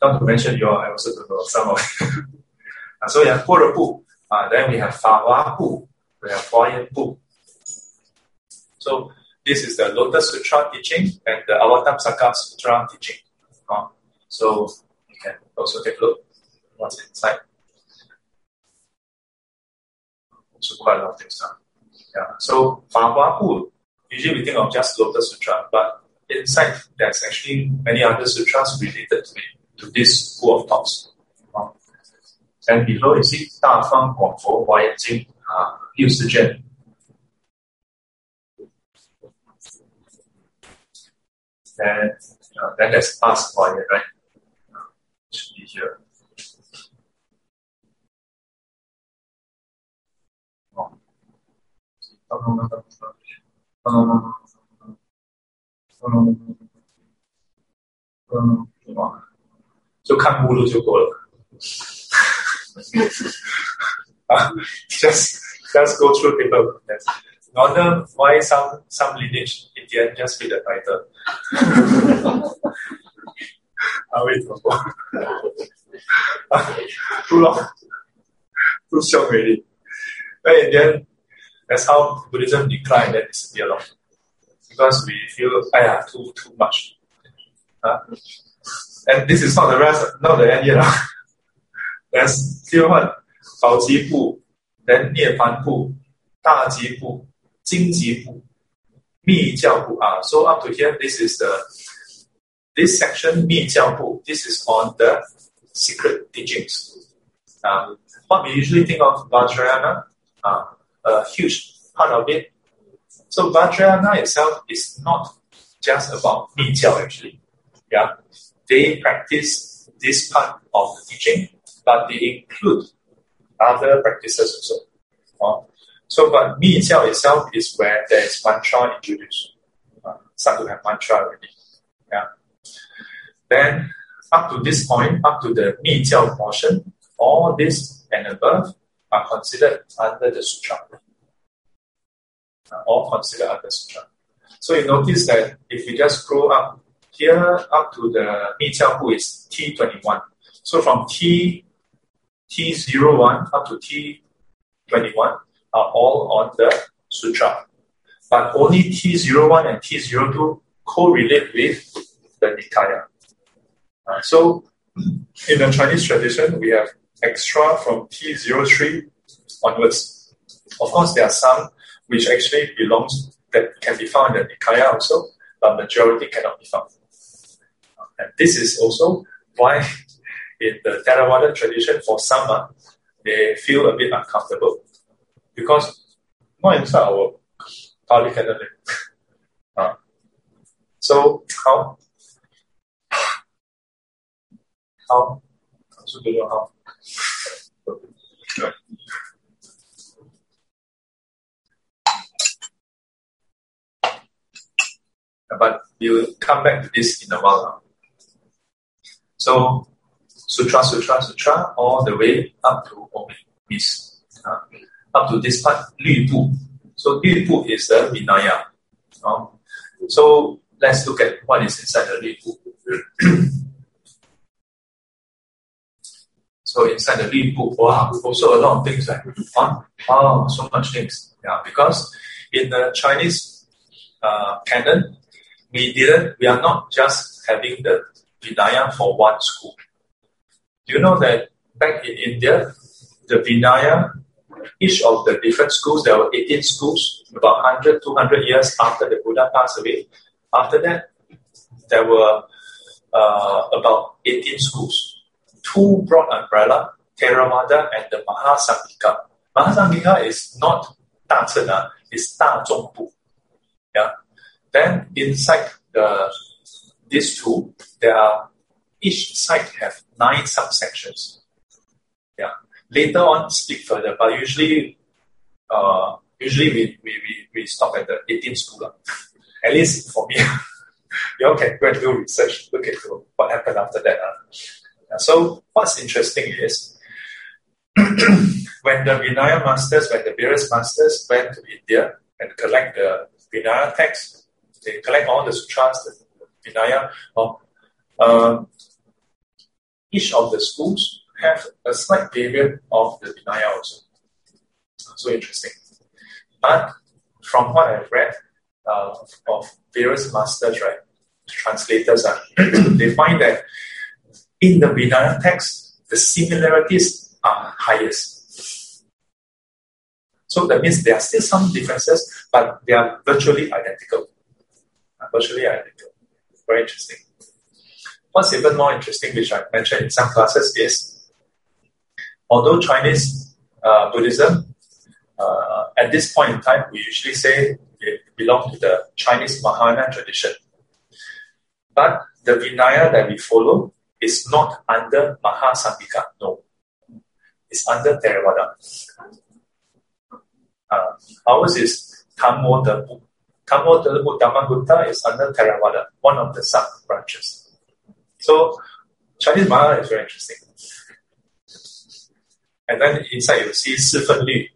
not to mention your I also don't know some of it. uh, so yeah, for a book. Uh, then we have Fa Hua we have Huayan Bu. So this is the Lotus Sutra teaching and the Avatamsaka Sutra teaching. Uh, so you can also take a look what's inside. Also quite a lot of things. Huh? Yeah. So Fa Hua Bu, usually we think of just Lotus Sutra, but inside there's actually many other sutras related to it, to this school of thoughts. Uh, and below you see 大方广佛华严经啊六十卷 that uh, that has passed by, right? Should be here. So come Mulu to go. just just go through the book. Wonder why some some lineage in the end just fit the title. I wait for Too long. Too short really. But in the end, that's how Buddhism declined and disappeared off. Because we feel, ah, too too much. Huh? And this is not the rest, not the end yet. Uh. There's still one, Bao Ji pu, then Nian Pan Bu, Da Ji Bu, Jingjibu, Mi Uh, so up to here, this is the, this section, Mi Jiaobu, this is on the secret teachings. Um, what we usually think of Vajrayana, uh, a huge part of it. So Vajrayana itself is not just about Mi Jiao actually. Yeah, they practice this part of the teaching, but they include other practices also. Uh, so, but Mi Jiao itself is where there is mantra introduced. Uh, start to have mantra already. Yeah. Then, up to this point, up to the Mi Jiao portion, all this and above are considered under the sutra. Uh, all considered under sutra. So you notice that if you just scroll up here up to the Mi Jiao Bu is T21. So from T T01 up to T21 are all on the sutra. But only T01 and T02 correlate with the Nikaya. Uh, so in the Chinese tradition, we have extra from T03 onwards. Of course, there are some which actually belongs that can be found in the Nikaya also, but majority cannot be found. And this is also why in the Theravada tradition, for some, uh, they feel a bit uncomfortable because not inside our canon. uh, so how how I also don't know how. But we'll come back to this in a while. Now. So sutra, sutra, sutra, all the way up to Om is. Uh, up to this part, Bu. So Bu is the Vinaya. Uh, so let's look at what is inside the Bu. so inside the Bu, wow, also a lot of things. Right? Huh? Oh, so much things. Yeah, because in the Chinese uh, canon, we didn't, we are not just having the Vinaya for one school. Do you know that back in India, the Vinaya each of the different schools, there were 18 schools, about 100, 200 years after the Buddha passed away. After that, there were uh, about 18 schools. Two broad umbrella, Theravada and the Mahasanghika. Mahasanghika is not Da Zhena, it's Da Zhongbu. Yeah. Then inside the these two, there are each side have nine subsections later on speak further, but usually, uh, usually we, we, we, we stop at the 18th school. at least for me, you all can go and do research, look at what happened after that. Uh. So what's interesting is when the Vinaya masters, when the various masters went to India and collect the Vinaya text, they collect all the sutras, the Vinaya, or, uh, each of the schools have a slight variant of the denial also. So interesting. But from what I've read uh, of various masters, right, translators, uh, they find that in the Vinaya text, the similarities are highest. So that means there are still some differences, but they are virtually identical. Uh, virtually identical. Very interesting. What's even more interesting, which I mentioned in some classes, is although Chinese uh, Buddhism, uh, at this point in time, we usually say it belongs to the Chinese Mahayana tradition. But the Vinaya that we follow is not under Mahasanghika. No. It's under Theravada. Uh, ours is. Tamodhabu Dhammagutta is under Theravada, one of the sub branches. So Chinese Mahayana is very interesting. And then inside you see 四分律,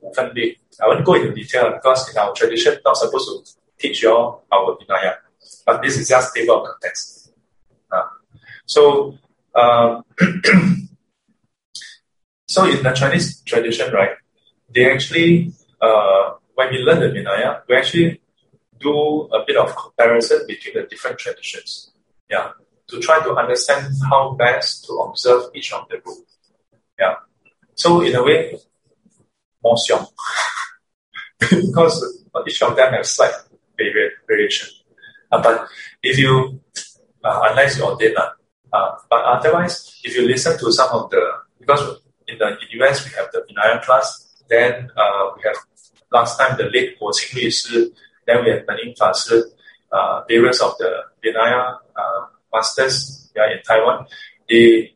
I won't go into detail because in our tradition, not supposed to teach you all our Vinaya. But this is just table of contents. Uh, so um, so in the Chinese tradition, right, they actually, uh, when we learn the Vinaya, we actually do a bit of comparison between the different traditions. Yeah. To try to understand how best to observe each of the rules. Yeah. So in a way, more because each of them has slight variation. Uh, but if you, uh, unless you're dead, uh, but otherwise, if you listen to some of the, because in the in US we have the Vinaya class, then uh, we have last time the late Guo Qing 律师, then we have Ning Fa Shi, uh, various of the Vinaya uh, masters yeah, in Taiwan. They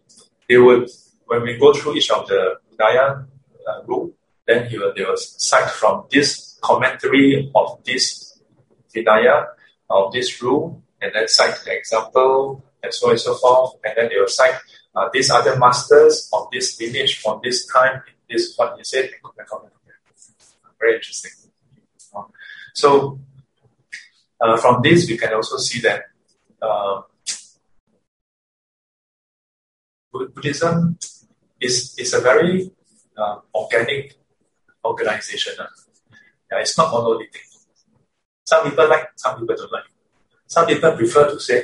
they would when we go through each of the Vinaya uh, rule, then he will they will cite from this commentary of this Vinaya of this rule, and then cite the example and so on and so forth. And then they will cite uh, these other masters of this lineage from this time, this what you said, very interesting. So uh, from this, we can also see that uh, Buddhism it's, it's a very uh, organic organization. Uh. Yeah, it's not monolithic. Some people like, some people don't like. Some people prefer to say,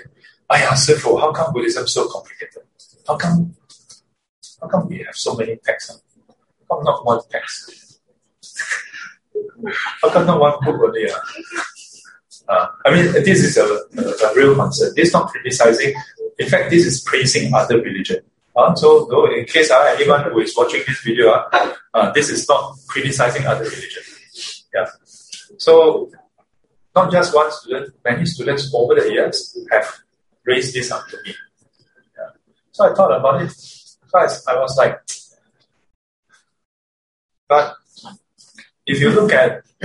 Aya, Sifu, how come Buddhism is so complicated? How come, how come we have so many texts? Huh? How come not one text? how come not one book only? Uh? Uh, I mean, this is a, a, a real concern. This is not criticizing. In fact, this is praising other religion. Uh, so, in case uh, anyone who is watching this video, uh, uh, this is not criticizing other religion. Yeah. So, not just one student, many students over the years have raised this up to me. Yeah. So I thought about it. I, I was like, but if you look at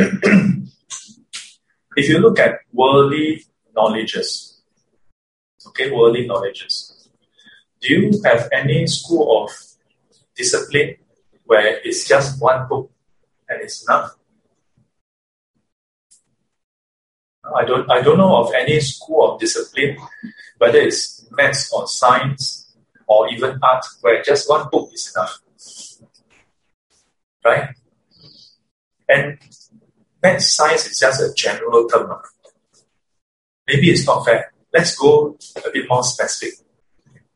if you look at worldly knowledges, okay, worldly knowledges, do you have any school of discipline where it's just one book and it's enough? I don't I don't know of any school of discipline whether it's maths or science or even art, where just one book is enough. Right? And maths science is just a general term. Maybe it's not fair. Let's go a bit more specific.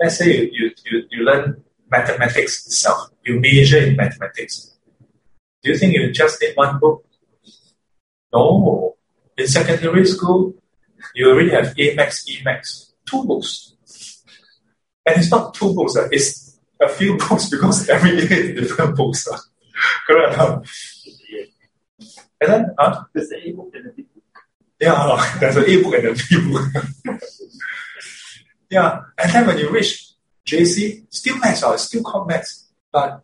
Let's say you, you, you, you learn mathematics itself. You major in mathematics. Do you think you just need one book? No. In secondary school, you already have A max, E two books. And it's not two books, uh, it's a few books because every day is different books. Uh. Correct? Huh? And then, uh, there's an e-book and a big book. Yeah, there's an e-book and a big book. Yeah, and then when you reach JC, still maths, uh, still called maths, but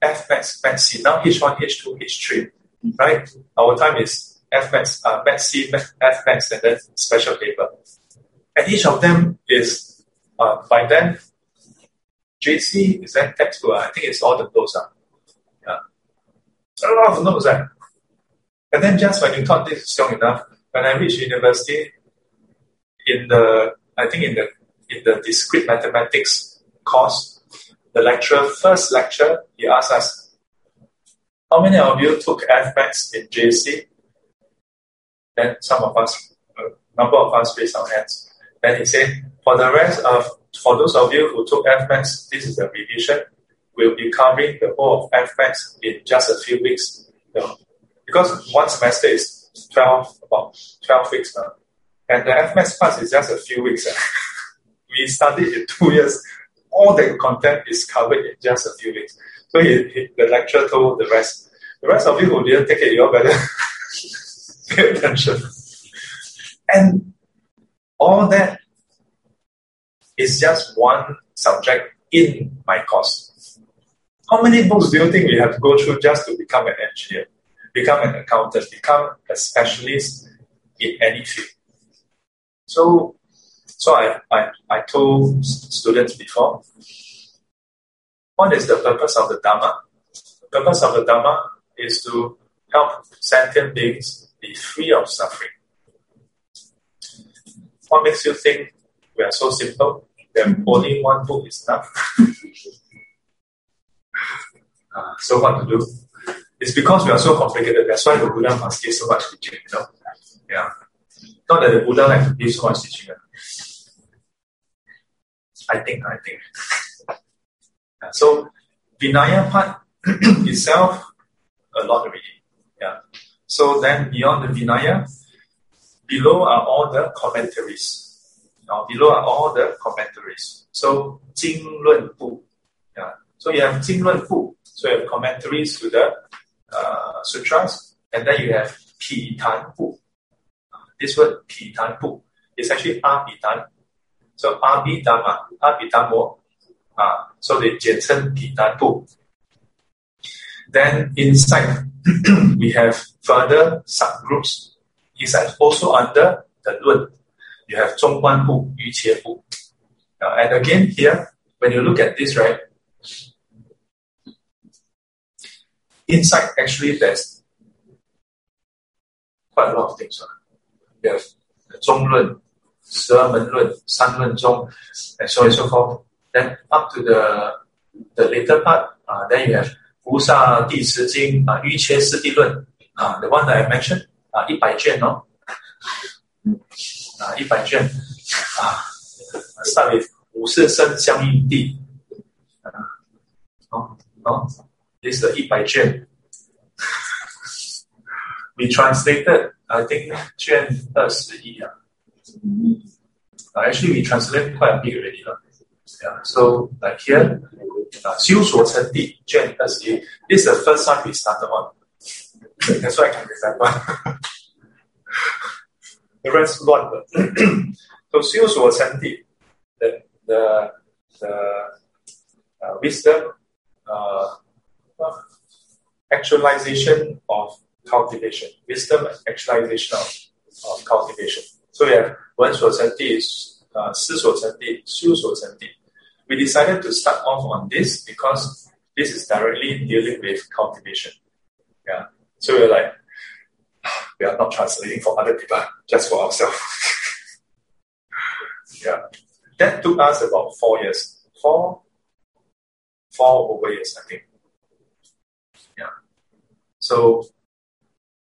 F maths, maths C, now H1, H2, H3, right? Our time is F maths, uh, maths C, maths, F maths, and then special paper. And each of them is, uh, by then, JC is that textbook. I think it's all the notes. Uh. Yeah. So A lot of notes. Uh. And then just when you thought this is strong enough, when I reached university, in the I think in the in the discrete mathematics course, the lecturer first lecture he asked us, "How many of you took FMaths in JC?" Then some of us, a number of us raised our hands. Then he said, "For the rest of for those of you who took FMaths, this is the revision. We'll be covering the whole of FMaths in just a few weeks. Because one semester is 12, about 12 weeks now. And the FMaths class is just a few weeks. Eh? we studied in two years. All the content is covered in just a few weeks. So he, he, the lecturer told the rest, the rest of you who didn't take it, you all better pay attention. And all that is just one subject in my course. How many books do you think we have to go through just to become an engineer, become an accountant, become a specialist in any field? So, so I, I, I told students before, what is the purpose of the Dharma? The purpose of the Dharma is to help sentient beings be free of suffering. What makes you think we are so simple? That only one book is enough. uh, so what to do? It's because we are so complicated. That's why the Buddha must give so much teaching. You know, yeah. Not that the Buddha like to give so much teaching. I think. I think. yeah, so Vinaya part itself, a lot already. Yeah. So then beyond the Vinaya, below are all the commentaries. Now below are all the commentaries. So Jing Lun Bu. Yeah. So you have Jing Lun Bu. So you have commentaries to the uh, sutras, and then you have Pi Tan Bu. This word Pi Tan Bu is actually Abhidan. So Abhidhamma, Abhidhammo. Uh, so they 简称 Pi Tan Bu. Then inside we have further subgroups. It's also under the Lun you have 中观部、瑜伽部. Uh, and again here, when you look at this, right, inside actually there's quite a lot of things. Right? You have the 中论、 十二门论、三论中, and so on and so forth. Then up to the the later part, uh, then you have 菩萨地持经啊、瑜伽师地论啊、the one that I mentioned 啊、一百卷哦。啊，一百卷啊，上面五色生相应地啊，好好，这是一百卷。We translated, I think, 卷二十一啊。Actually, we translated quite a bit already. Yeah, so like here, uh, 修所成地卷二十一 This is the first time we started on. That's why I can remember. the rest 乱了。so 修所成地 the the the uh, wisdom uh, actualization of cultivation, wisdom actualization of, of cultivation. So we have one 所成地, uh, 思所成地, so We decided to start off on this because this is directly dealing with cultivation. Yeah. So we we're like, we are not translating for other people, just for ourselves. yeah. That took us about four years. Four, four over years, I think. Yeah. So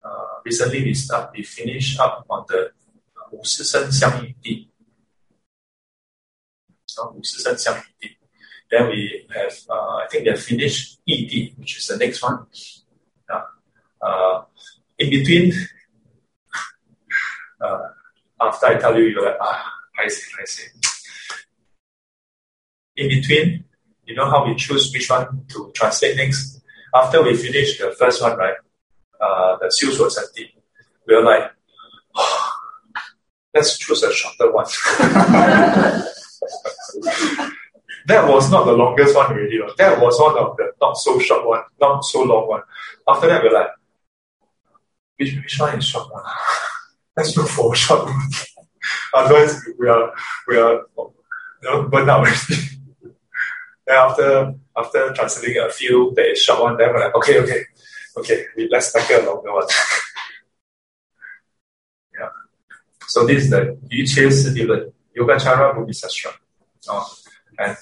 uh, recently we start, we finished up on the 五识身相应地. So, Then we have, uh, I think we have finished ED, which is the next one. Uh, uh, in between, uh, after I tell you, you're like, ah, I see, I see. In between, you know how we choose which one to translate next? After we finish the first one, right? Uh, the seals were sent in. we're like, let's choose a shorter one. that was not the longest one already. That was one of the not so short one, not so long one. After that, we're like, which, which one is short one? Let's look for a short one. Otherwise, we are, we are you know, burnt out already. Then after after translating a few that is short one, then we're like, okay, okay, okay, we, let's tackle a longer one. So this is the each is the Yogacarabhumi Sastra. Uh, and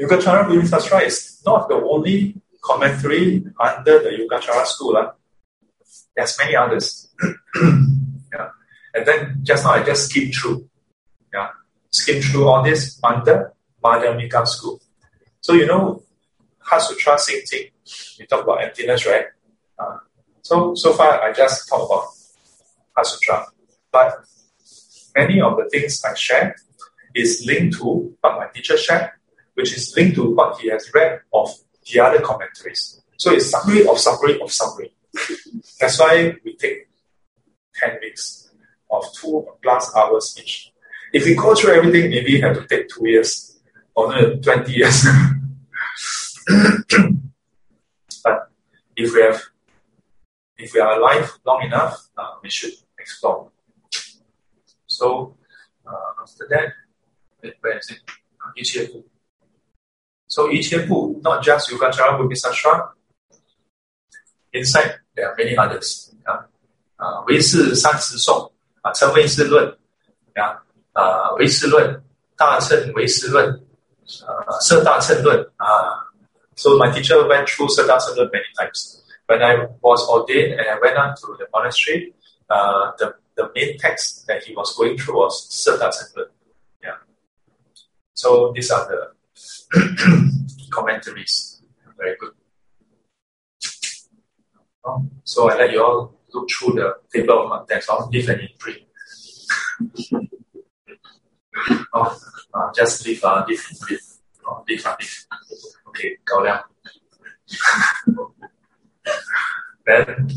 Yogacara is not the only commentary under the Yogacara school. Uh. There's many others. yeah. And then just now I just skimmed through. Yeah. Skimmed through all this under Madhyamika school. So you know Heart Sutra Sing we talk about emptiness, right? Uh, so so far I just talk about Heart Sutra. But many of the things I share is linked to what my teacher shared, which is linked to what he has read of the other commentaries. So it's summary of summary of summary. That's why we take 10 weeks of two plus hours each. If we go through everything, maybe we have to take two years or no, 20 years. but if we have, if we are alive long enough, uh, we should explore. So uh, after that, where is it? Uh, so Ichiebu, not just Yogacara Bodhisattva. Inside there are many others. Uh, uh, 唯是三十颂啊，称唯识论啊，啊，唯识论、大乘唯识论、呃，色大乘论啊。So my teacher went through 色大乘论 many times. When I was ordained and I went on to the monastery, uh, the the main text that he was going through was 色大乘论. Yeah. So these are the commentaries. Very good. Um, so I let you all look through the table of contents. I'll give an entry. oh, uh, just leave, uh, leave, leave. Oh, leave, uh, leave. Okay, 高亮. then,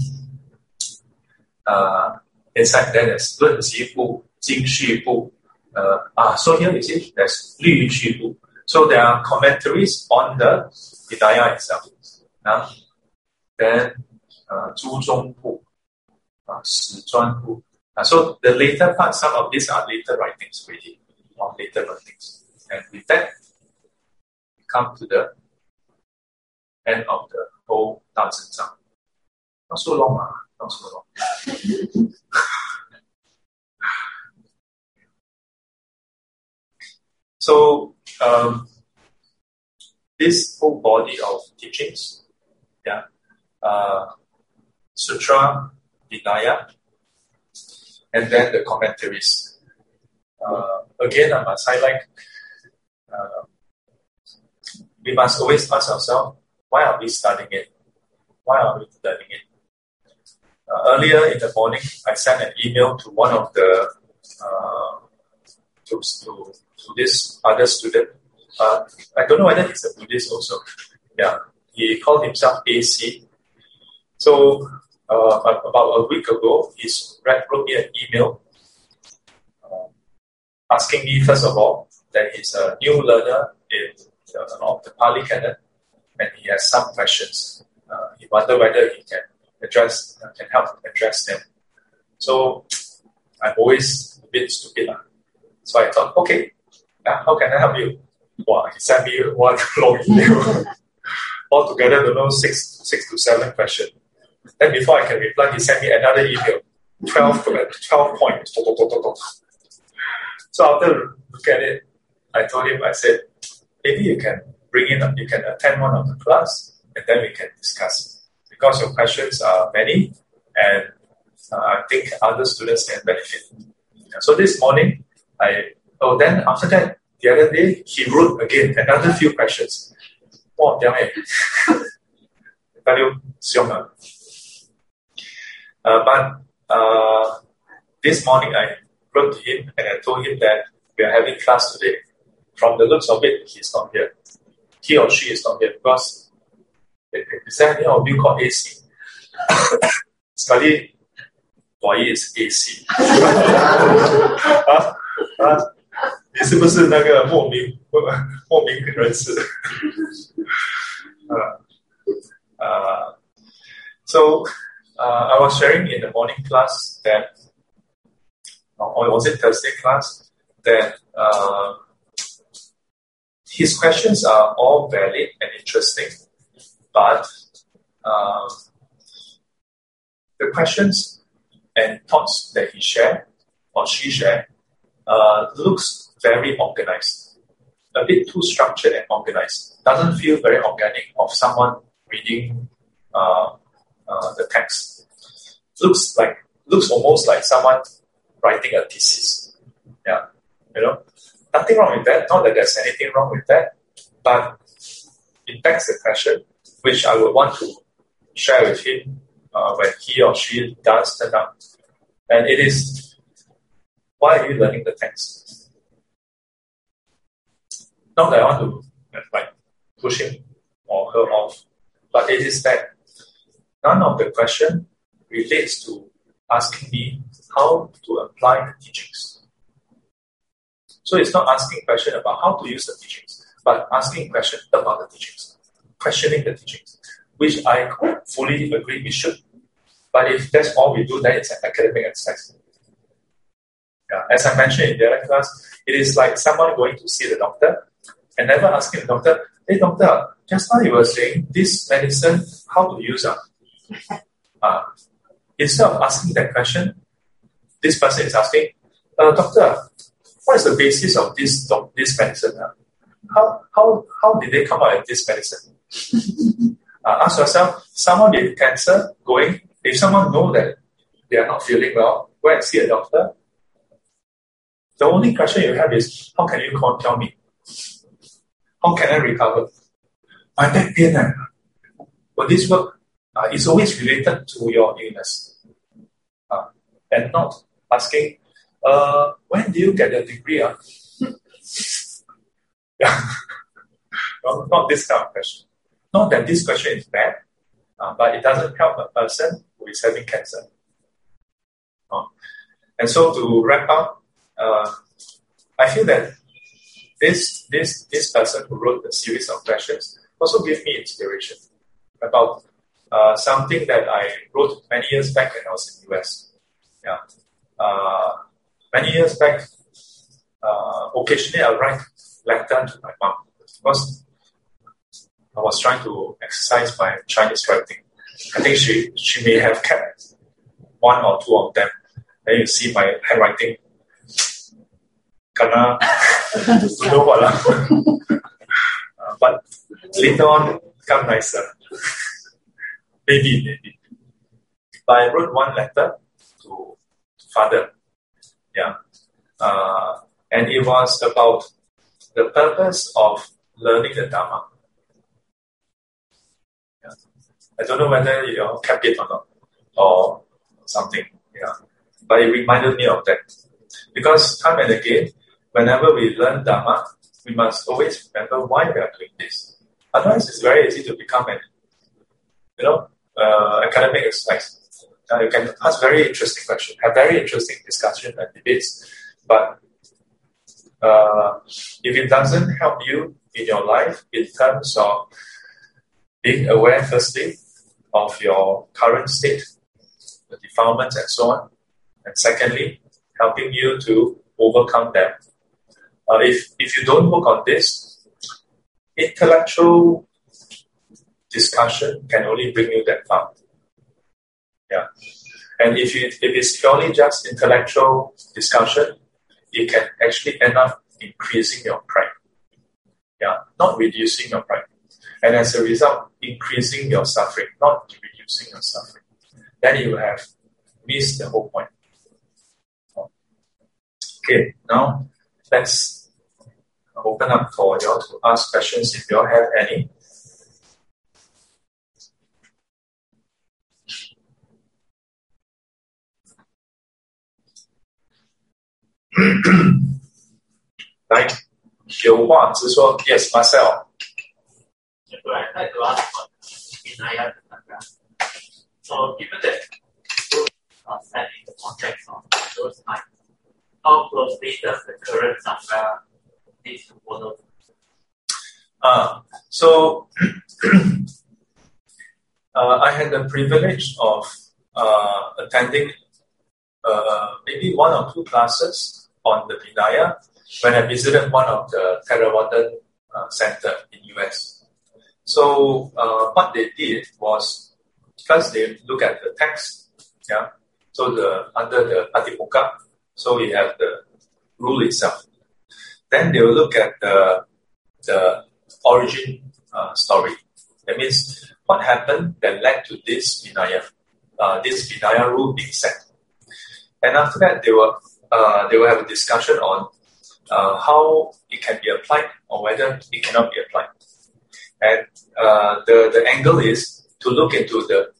uh, in fact, that is 论集部、经序部, uh, ah, so here you see there's 律序部. So there are commentaries on the Vinaya itself. Now, then uh, 诸宗部, uh, 史传部. Uh, so the later part, some of these are later writings really, or later writings. And with that, we come to the end of the whole 大正藏. Not so long, ah. so um, this whole body of teachings, yeah, uh, Sutra, Vinaya, and then the commentaries. Uh, again, I must highlight, uh, we must always ask ourselves, why are we studying it? Why are we studying it? Uh, earlier in the morning, I sent an email to one of the uh, to, to, to this other student. Uh, I don't know whether he's a Buddhist also. Yeah, he called himself AC. So uh, about a week ago, he wrote me an email uh, asking me, first of all, that he's a new learner in uh, of the Pali Canon and he has some questions. Uh, he wonder whether he can address, uh, can help address them. So I'm always a bit stupid. Uh. So I thought, okay, how can I help you? Wow, he sent me one long email. Altogether, don't know, six, six to seven questions. Then before I can reply, he sent me another email, 12, 12 points. So after look at it, I told him, I said, maybe you can bring in, you can attend one of the class, and then we can discuss. Because your questions are many, and uh, I think other students can benefit. So this morning, I, oh, then after that, the other day, he wrote again another few questions. Oh, damn it. uh, but uh, this morning I wrote to him and I told him that we are having class today. From the looks of it, he's not here. He or she is not here because is there any of you called AC? Sekali, why is AC? 啊啊！你是不是那个莫名莫名人士？呃呃，so uh, I was sharing in the morning class that, or was it Thursday class, that uh, his questions are all valid and interesting, but uh, the questions and thoughts that he shared or she shared uh, looks very organized, a bit too structured and organized. Doesn't feel very organic of someone reading uh, uh, the text. Looks like looks almost like someone writing a thesis. Yeah, you know, nothing wrong with that. Not that there's anything wrong with that, but it begs the question, which I would want to share with him uh, when he or she does turn up. And it is, why are you learning the text? Not that I want to like push him or her off, but it is that none of the question relates to asking me how to apply the teachings. So it's not asking question about how to use the teachings, but asking question about the teachings, questioning the teachings, which I fully agree we should. But if that's all we do, then it's an academic exercise. Yeah, as I mentioned in the other class, it is like someone going to see the doctor and never asking the doctor, hey doctor, just now you were saying this medicine, how to use it? Uh, instead of asking that question, this person is asking, uh, doctor, what is the basis of this this medicine? Uh? How, how, how did they come out with this medicine? uh, ask yourself, someone with cancer going, if someone know that they are not feeling well, go and see a doctor. The only question you have is, how can you call, tell me? How can I recover? My back pain, uh, will this work? Uh, it's always related to your illness. Uh, and not asking, uh, when do you get your degree? Uh? yeah. no, not this kind of question. Not that this question is bad, uh, but it doesn't help a person who is having cancer. Uh, and so to wrap up, uh, I feel that this, this, this person who wrote the series of questions also gave me inspiration about uh, something that I wrote many years back when I was in US. Yeah. Uh, many years back, uh, occasionally I write letter to my mom because I was trying to exercise my Chinese writing. I think she she may have kept one or two of them. Then you see my handwriting. Don't know what. uh, but later on, become nicer. maybe, maybe. But I wrote one letter to father. Yeah. Uh, and it was about the purpose of learning the Dharma. Yeah. I don't know whether you know, kept it or not, or something. Yeah. But it reminded me of that. Because time and again, whenever we learn Dharma, we must always remember why we are doing this. Otherwise, it's very easy to become an, you know, uh, academic exercise. Uh, you can ask very interesting questions, have very interesting discussion and debates, but uh, if it doesn't help you in your life in terms of being aware, firstly, of your current state, the defilements and so on, and secondly, helping you to overcome them. Uh, if, if you don't work on this, intellectual discussion can only bring you that far. Yeah. And if, you, if it's purely just intellectual discussion, it can actually end up increasing your pride. Yeah, not reducing your pride And as a result, increasing your suffering, not reducing your suffering. Then you have missed the whole point. Okay, now let's open up for you all to ask questions if you all have any. like 有话直说，Yes, Marcel. Right, I'd like to ask about Vinaya Sangha. So, given that those are set in the context of those times, how closely does the current Sangha need to follow? Uh, so, uh, I had the privilege of uh, attending uh, maybe one or two classes on the Vinaya when I visited one of the Theravada uh, center in US. So uh, what they did was first they look at the text, yeah. So the under the Patimokkha, so we have the rule itself. Then they will look at the the origin uh, story. That means what happened that led to this Vinaya, uh, this Vinaya rule being set. And after that, they will uh, they will have a discussion on uh, how it can be applied or whether it cannot be applied. And uh, the the angle is to look into the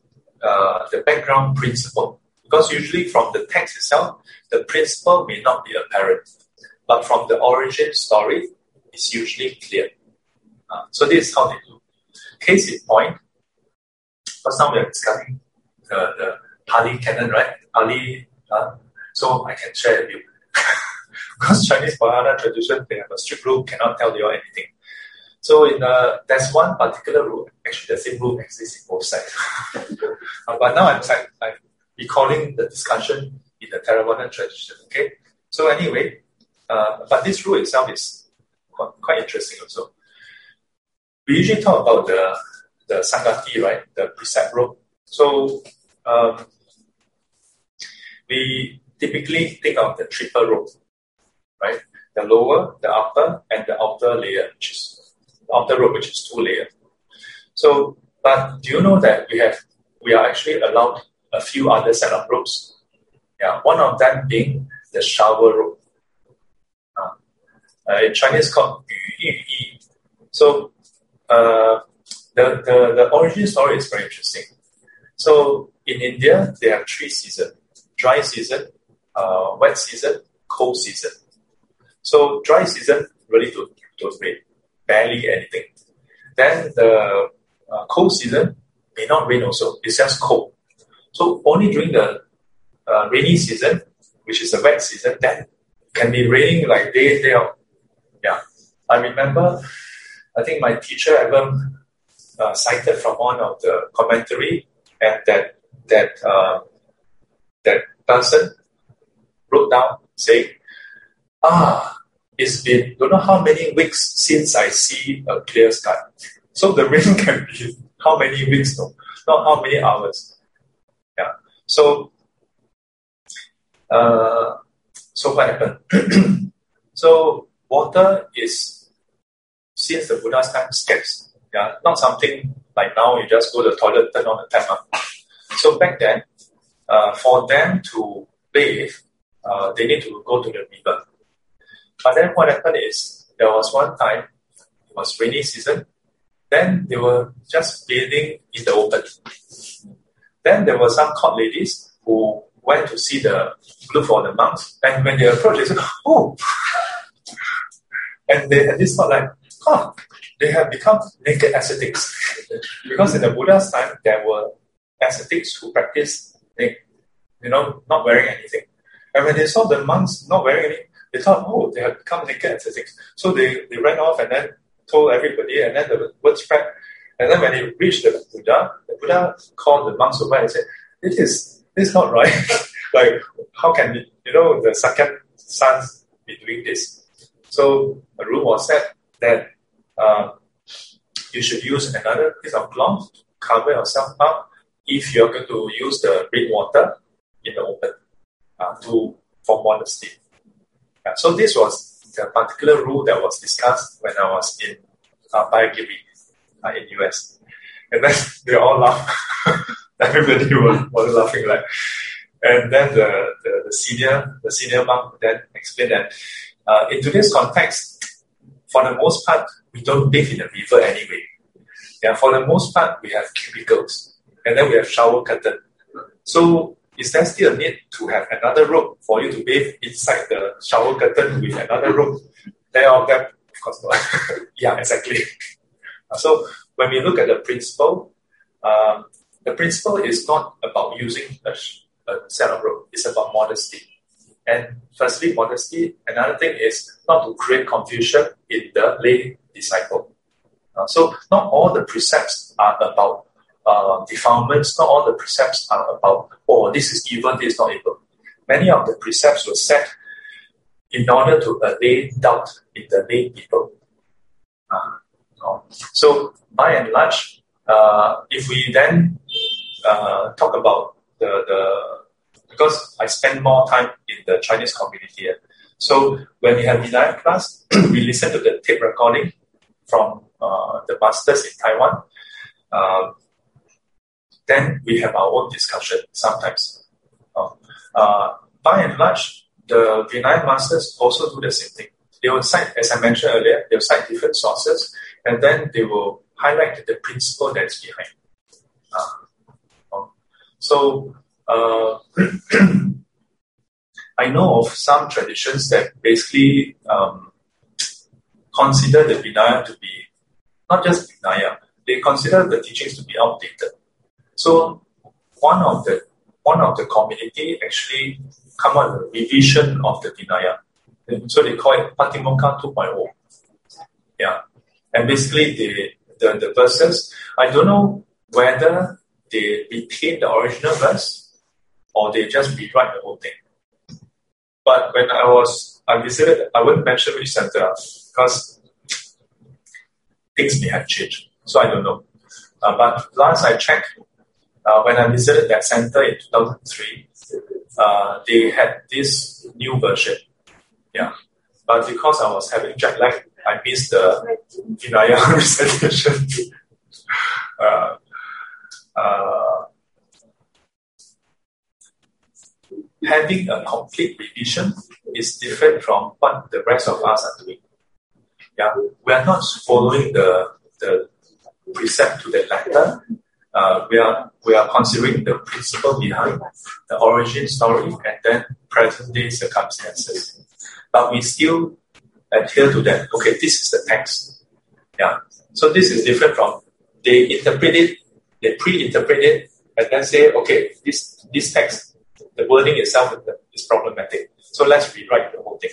uh, the background principle because usually from the text itself, the principle may not be apparent, but from the origin story, it's usually clear. Uh, so this is how they do. Case in point, time we are discussing the, the Pali canon, right? Pali, uh, so I can share with you. because Chinese Mahayana tradition, they have a strict rule, cannot tell you anything. So in uh, there's one particular rule. Actually, the same rule exists in both sides. uh, but now I'm I'm recalling the discussion in the Theravada tradition. Okay. So anyway, uh, but this rule itself is quite, quite interesting also. We usually talk about the the Sanghati, right? The precept rule. So um, we typically think of the triple rope, right? The lower, the upper, and the outer layer, which is the outer rope, which is two layer. So, but do you know that we have we are actually allowed a few other set of ropes? Yeah, one of them being the shower rope. Uh, uh, in Chinese called Yu Yi. So uh, the, the, the origin story is very interesting. So in India, they have three seasons: dry season, uh, wet season, cold season. So dry season really don't, don't rain, barely anything. Then the uh, cold season may not rain also, it's just cold. So only during the uh, rainy season, which is the wet season, then can be raining like day in, day out. Yeah. I remember, I think my teacher ever uh, cited from one of the commentary and that that uh, that person wrote down saying, ah, it's been don't know how many weeks since I see a clear sky. So the rain can be how many weeks, no, not how many hours. Yeah. So, uh, so what happened? so water is since the Buddha's time scarce. Yeah, not something like now you just go to the toilet, turn on the tap. So back then, uh, for them to bathe, uh, they need to go to the river. But then what happened is there was one time it was rainy season. Then they were just bathing in the open. Then there were some court ladies who went to see the look for the monks, and when they approached, they said, "Oh," and they had this thought like, "Oh, they have become naked ascetics," because in the Buddha's time there were ascetics who practiced, you know, not wearing anything. And when they saw the monks not wearing anything, they thought, oh, they have become naked and ascetics. So they, they ran off and then told everybody, and then the word spread. And then when they reached the Buddha, the Buddha called the monks over and said, "It is this is not right. like, how can you, you know the second sons be doing this?" So a rule was set that uh, you should use another piece of cloth to cover yourself up if you're going to use the rainwater in the open uh, to for modesty. Yeah, so this was the particular rule that was discussed when I was in uh, Bayagiri uh, in US. And then they all laughed. Everybody was, was laughing like. And then the, the, the senior the senior monk then explained that uh, in today's context, for the most part, we don't bathe in the river anyway. Yeah, for the most part, we have cubicles, and then we have shower curtain. So is there still a need to have another rope for you to bathe inside the shower curtain with another rope? There them, of course not. yeah, exactly. So when we look at the principle, um, the principle is not about using a, a set of rope. It's about modesty. And firstly, modesty. Another thing is not to create confusion in the lay disciple. Uh, so not all the precepts are about uh, defilements. Not all the precepts are about, oh, this is evil, this is not evil. Many of the precepts were set in order to allay doubt in the lay people. Uh, so by and large, uh, if we then uh, talk about the, the because I spend more time in the Chinese community. here. So when we have Vinaya class, we listen to the tape recording from uh, the masters in Taiwan. Then we have our own discussion sometimes. Uh, uh by and large, the Vinaya masters also do the same thing. They will cite, as I mentioned earlier, they'll cite different sources, and then they will highlight the principle that's behind. Uh, um, so uh, I know of some traditions that basically um, consider the Vinaya to be not just Vinaya, they consider the teachings to be outdated. So one of the one of the community actually come up with a revision of the Vinaya. So they call it Patimokkha 2.0. Yeah. And basically the, the, the verses, I don't know whether they retain the original verse or they just rewrite the whole thing. But when I was, I visited, I wouldn't mention which center because things may have changed. So I don't know. Uh, but last I checked, uh, when I visited that center in 2003, uh, they had this new version. Yeah. But because I was having jet lag, I missed the Vinaya recitation. uh, uh, having a complete revision is different from what the rest of us are doing. Yeah, we are not following the the precept to the letter. Uh, we are we are considering the principle behind the origin story and then present day circumstances. But we still adhere to that. Okay, this is the text. Yeah. So this is different from they interpret it, they pre-interpret it, and then say, okay, this this text the wording itself is problematic. So let's rewrite the whole thing.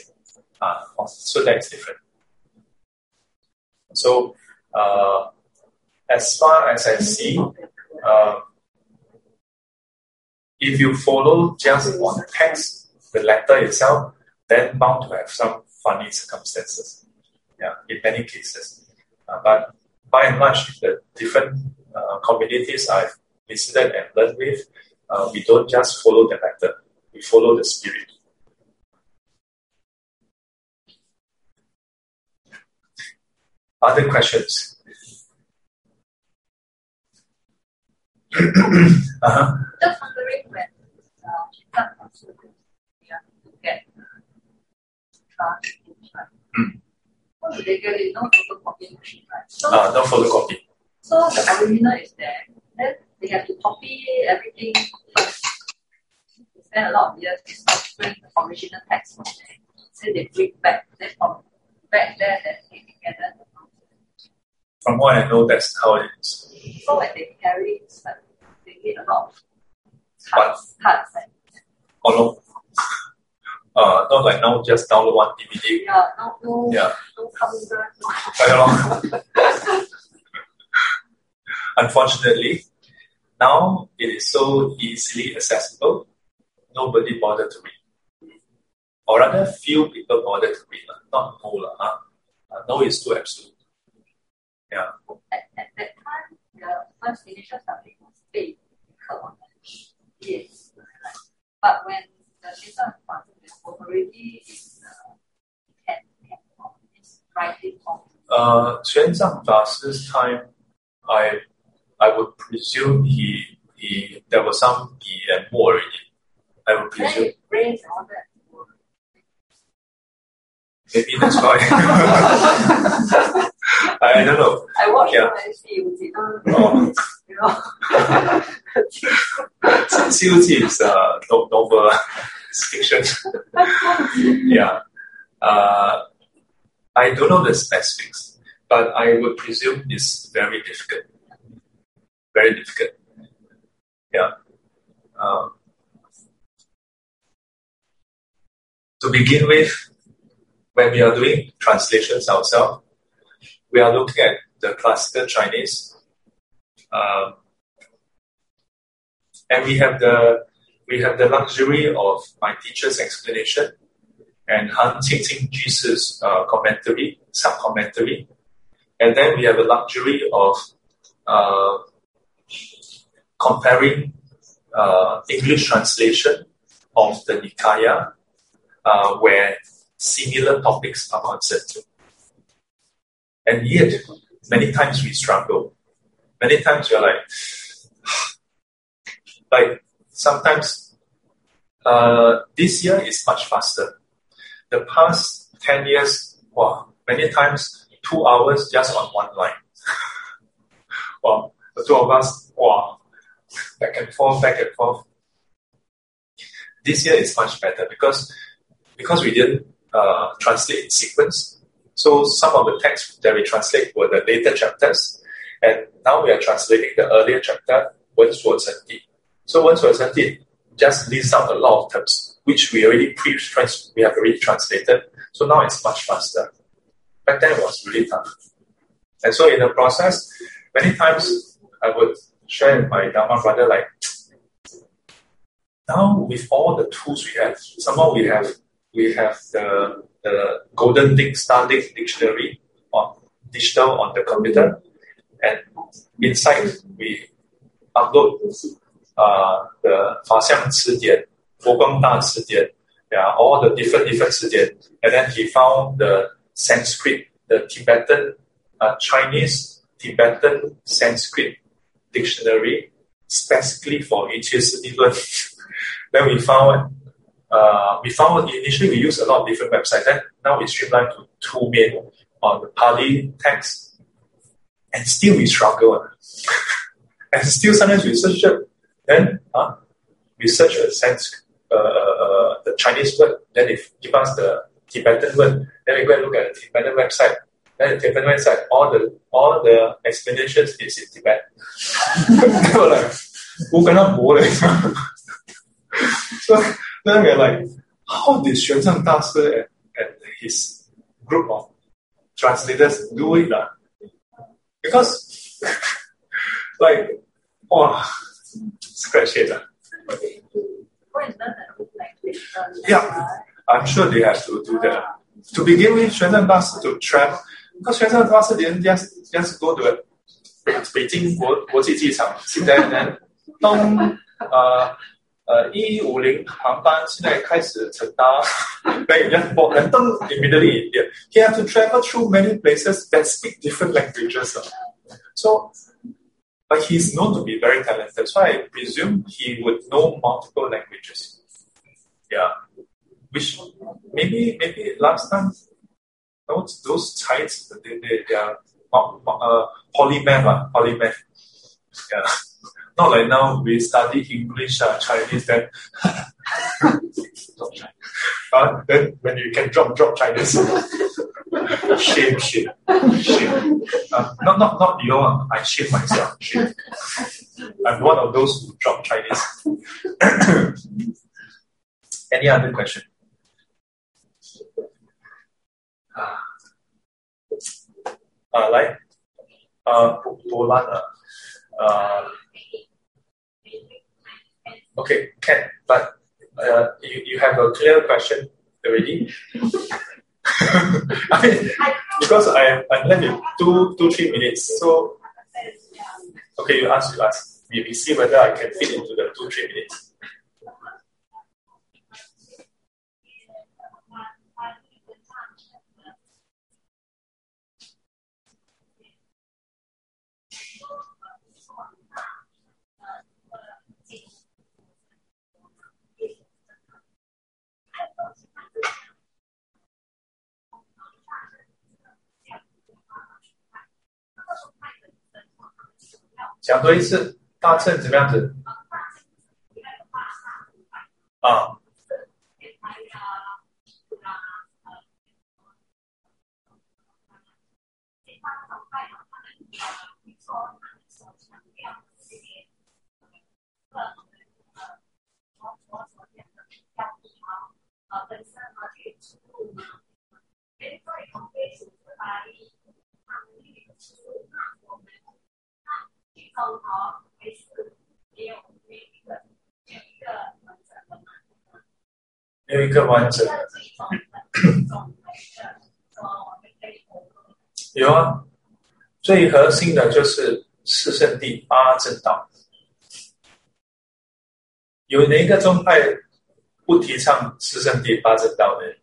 Uh, so that's different. So uh, as far as I see, uh, if you follow just one text, the letter itself, then bound to have some funny circumstances. Yeah, in many cases. Uh, but by and large, the different uh, communities I've visited and learned with, uh, we don't just follow the letter, we follow the spirit. Other questions? Uh-huh. Just wondering when uh, yeah, get uh, mm. They get it? No photocopy machine, right? So, uh, no photocopy. So the original is there. Then they have to copy everything first spend a lot of years discovering the original text from there. So they bring back that from back there that they together. From what I know, that's how it is. So when they carry, it's like they need a lot of cuts, cuts and. Oh no. Uh, not like now, just download one DVD. Yeah, no, no, yeah. no computer. No. Unfortunately, now it is so easily accessible nobody bothered to read. Or rather, few people bothered to read, not no. Huh? Uh, no is too absolute. Yeah. At, at that time, the first initial subject was faith, yes. But when the later concept is already in uh, can, can form, it's writing form. Uh, Xuanzang Dashi's time, I I would presume he he there was some Yi and Mo already. I would presume. Maybe that's why. I don't know. I watched yeah. CUT. Oh. you know. CUT is uh, no, novel. fiction. yeah. Uh, I don't know the specifics, but I would presume it's very difficult. Very difficult. Yeah. Um, To begin with, when we are doing translations ourselves, we are looking at the classical Chinese, um, and we have the we have the luxury of my teacher's explanation and Han Qingjing Ji's uh, commentary, sub commentary. And then we have the luxury of uh, comparing uh, English translation of the Nikaya, uh, where similar topics are considered. And yet, many times we struggle. Many times we're like, like sometimes uh, this year is much faster. The past 10 years, wow, many times two hours just on one line. wow, the two of us, wow, back and forth, back and forth. This year is much better because because we didn't uh, translate in sequence. So some of the texts that we translate were the later chapters, and now we are translating the earlier chapter, once we're Di. So Wen just lists out a lot of terms, which we already pre we have already translated. So now it's much faster. Back then it was really tough. And so in the process, many times I would share with my Dharma brother like, now with all the tools we have, somehow we have we have the the Golden Link Starlink dictionary on digital on the computer. And inside, we upload uh, the all the different different And then he found the Sanskrit, the Tibetan, uh, Chinese, Tibetan, Sanskrit dictionary specifically for 瑜伽师地论. then we found uh, we found initially we used a lot of different websites. Then now it's streamlined to two main on the Pali text. And still we struggle. Ah. and still sometimes we search it. Then uh, we search a sense, uh, uh, the Chinese word. Then they give us the Tibetan word. Then we go and look at the Tibetan website. Then the Tibetan website, all the all the explanations is in Tibet. like, so then we're like, how did Xuan Zheng Dashi and, and his group of translators do it? Uh? Because, like, wow, scratch it. Uh. Yeah, I'm sure they have to do that. To begin with, Xuan Zheng Dashi to travel, because Xuan Zheng Dashi didn't just, just go to Beijing 国国际机场，sit there and then 东呃 呃一五零航班现在开始乘搭，then just board and then immediately India. He have to travel through many places that speak different languages. So, but he's known to be very talented. So I presume he would know multiple languages. Yeah, which maybe maybe last time those those Chinese they they, they are uh, polymath, uh, polymath. Yeah. Not like now we study English, uh, Chinese, then drop uh, then when you can drop drop Chinese, shame, shame, shame. Uh, not not not you know, I shame myself. Shame. I'm one of those who drop Chinese. Any other question? Uh, like uh, Poland, uh, uh, Okay, can, but uh, you, you have a clear question already? I mean, because I, I left in two, two, three minutes. So, okay, you ask, you ask. We see whether I can fit into the two, three minutes. 讲多一次，大秤怎么样子？啊。有一个完整的。有啊，最核心的就是四圣地八正道。有哪一个宗派不提倡四圣地八正道的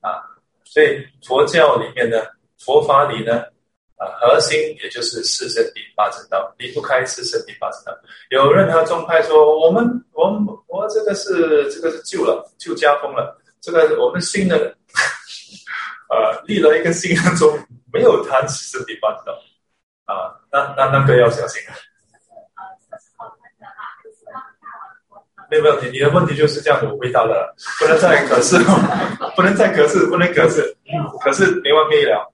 啊？所以佛教里面呢，佛法里呢，啊，核心也就是四圣地八正道，离不开四圣地八正道。有任何宗派说我们我们我这个是这个是旧了旧家风了，这个我们新的呃立了一个新的宗，没有谈四圣地八正道啊，那那那个要小心。没有问题，你的问题就是这样我回答了，不能再格式，不能再格式，不能格式，可是没完没了。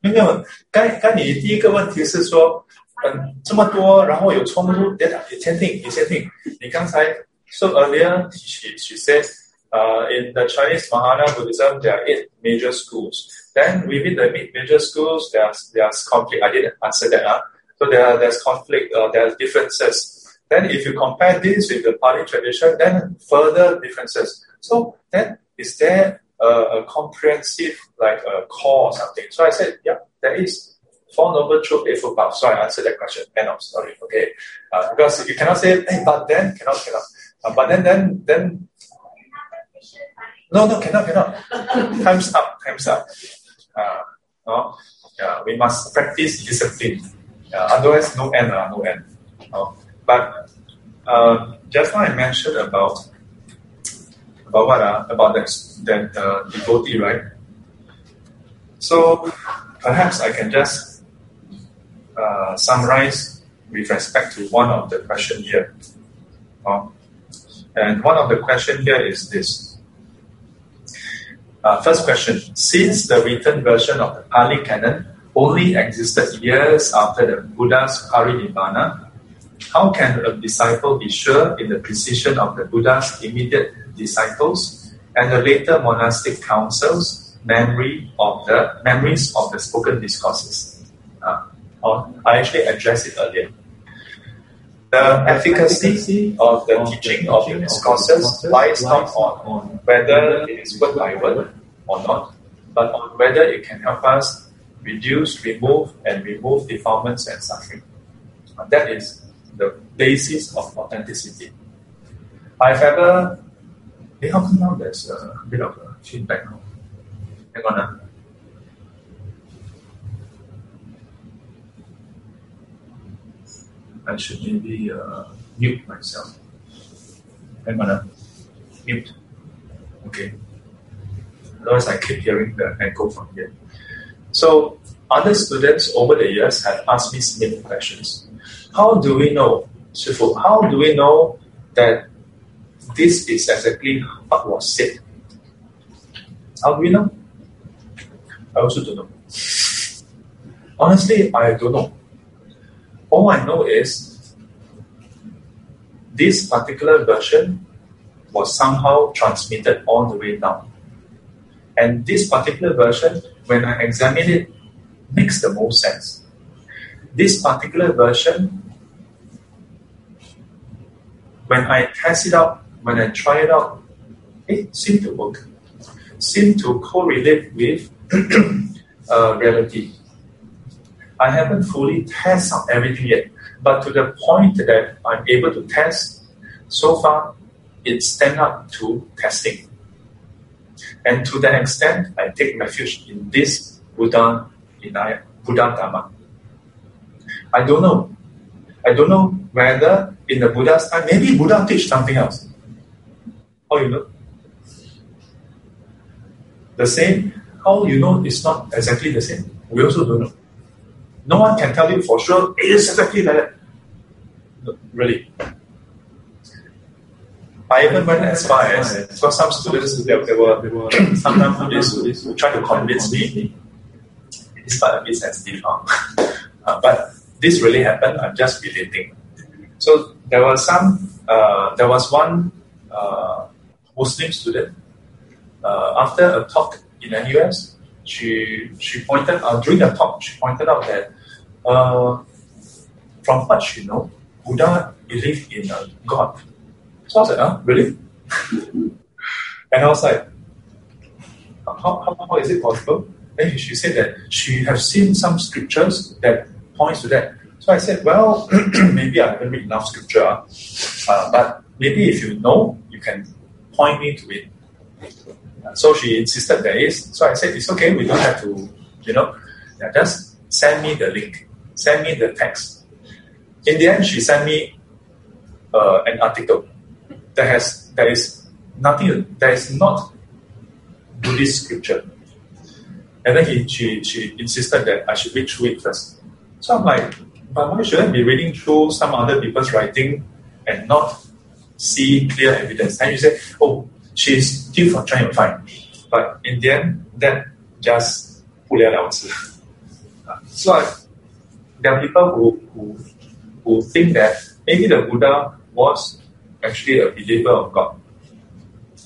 没有，刚刚你第一个问题是说，嗯，这么多，然后有冲突，等等，你先听，你先听。你刚才 so earlier she she said, uh, in the Chinese Mahayana Buddhism there are eight major schools. Then within the eight major schools, there's there's conflict. I didn't answer that. Uh. So there, there's conflict, uh, there's differences. Then if you compare this with the Pali tradition, then further differences. So then is there a, a comprehensive like a core or something? So I said, yeah, there is. Four Noble Truth, Eightfold Path. So I answered that question. End of story. Okay. Uh, because you cannot say, hey, but then, cannot, cannot. Uh, but then, then, then. No, no, cannot, cannot. time's up, time's up. Uh, no, yeah, we must practice discipline. Uh, otherwise, no end, uh, no end. Uh, but uh, just now I mentioned about about uh, about that that uh, devotee, right? So perhaps I can just uh, summarize with respect to one of the question here. Uh, and one of the question here is this. Uh, first question: Since the written version of the Pali Canon only existed years after the Buddha's parinibbana, how can a disciple be sure in the precision of the Buddha's immediate disciples and the later monastic councils' memory of the memories of the spoken discourses? Uh, I actually addressed it earlier. The efficacy of the teaching of the discourses lies not on whether it is word by word or not, but on whether it can help us reduce, remove, and remove defilements and suffering. That is the basis of authenticity. I've ever. Hey, how come now there's a bit of a feedback now? Hang on. Uh. I should maybe uh, mute myself. Hang on. Uh. Mute. Okay. Otherwise, I keep hearing the echo from here. So other students over the years have asked me similar questions. How do we know, Shifu, how do we know that this is exactly what was said? How do we know? I also don't know. Honestly, I don't know. All I know is this particular version was somehow transmitted all the way down. And this particular version when I examine it, makes the most sense. This particular version, when I test it out, when I try it out, it seemed to work. Seemed to correlate with uh, reality. I haven't fully tested out everything yet, but to the point that I'm able to test, so far it stand up to testing. And to that extent, I take refuge in this Buddha Vinaya, Buddha Dharma. I don't know. I don't know whether in the Buddha's time, maybe Buddha teach something else. How you know? The same, how you know it's not exactly the same? We also don't know. No one can tell you for sure it is exactly like that. No, really. I even went as far as for some students there, there were there were sometimes Buddhists who try to convince me it's part a bit sensitive huh? uh, but this really happened, I'm just relating. So there was some uh, there was one uh, Muslim student uh, after a talk in NUS, she she pointed out during the talk she pointed out that uh, from what she know, Buddha believed in a God so I was like, huh, really? and I was like, how, how, how is it possible? then she said that she has seen some scriptures that points to that. So I said, well, maybe I haven't read enough scripture, uh, but maybe if you know, you can point me to it. So she insisted there is. So I said, it's okay, we don't have to, you know, just send me the link, send me the text. In the end, she sent me uh, an article that has that is nothing, there is not Buddhist scripture. And then he, she, she insisted that I should read through it first. So I'm like, but why should I be reading through some other people's writing and not see clear evidence? And you say, oh, she's still for trying to find. But in the end, that just 不了了之. So I, there are people who, who, who think that maybe the Buddha was actually a believer of God.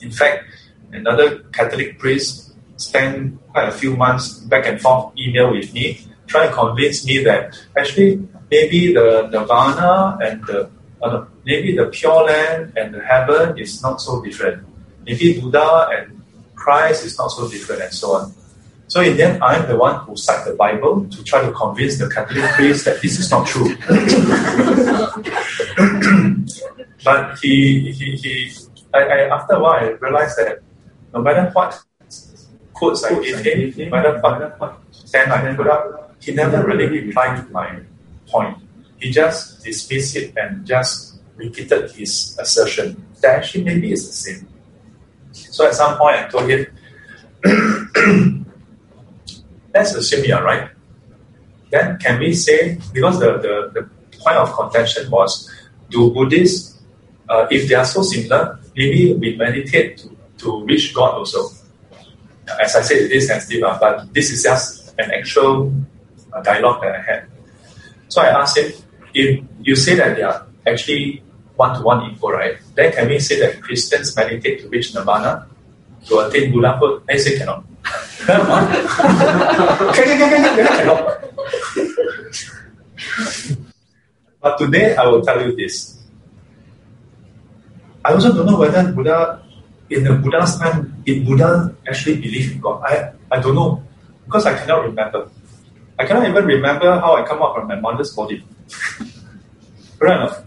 In fact, another Catholic priest spent quite a few months back and forth email with me, trying to convince me that actually maybe the nirvana and the uh, maybe the pure land and the heaven is not so different. Maybe Buddha and Christ is not so different and so on. So in the end, I'm the one who cite the Bible to try to convince the Catholic priest that this is not true. but he, he, he I, I, after a while, I realized that no matter what quotes I gave him, no matter what stand I put up, he never really replied to my point. He just dismissed it and just repeated his assertion that actually maybe it's the same. So at some point I told him, let's assume you're right. Then can we say, because the, the, the point of contention was, do Buddhists, uh, if they are so similar, maybe we meditate to, to reach God also. As I said, it is sensitive, uh, but this is just an actual uh, dialogue that I had. So I asked him, if you say that they are actually one to one equal, right? Then can we say that Christians meditate to reach nirvana, to attain Buddhahood? I say cannot. cannot, cannot. but today I will tell you this. I also don't know whether Buddha, in the Buddha's time, did Buddha actually believe in God? I, I don't know because I cannot remember. I cannot even remember how I come out from my mother's body. Fair enough.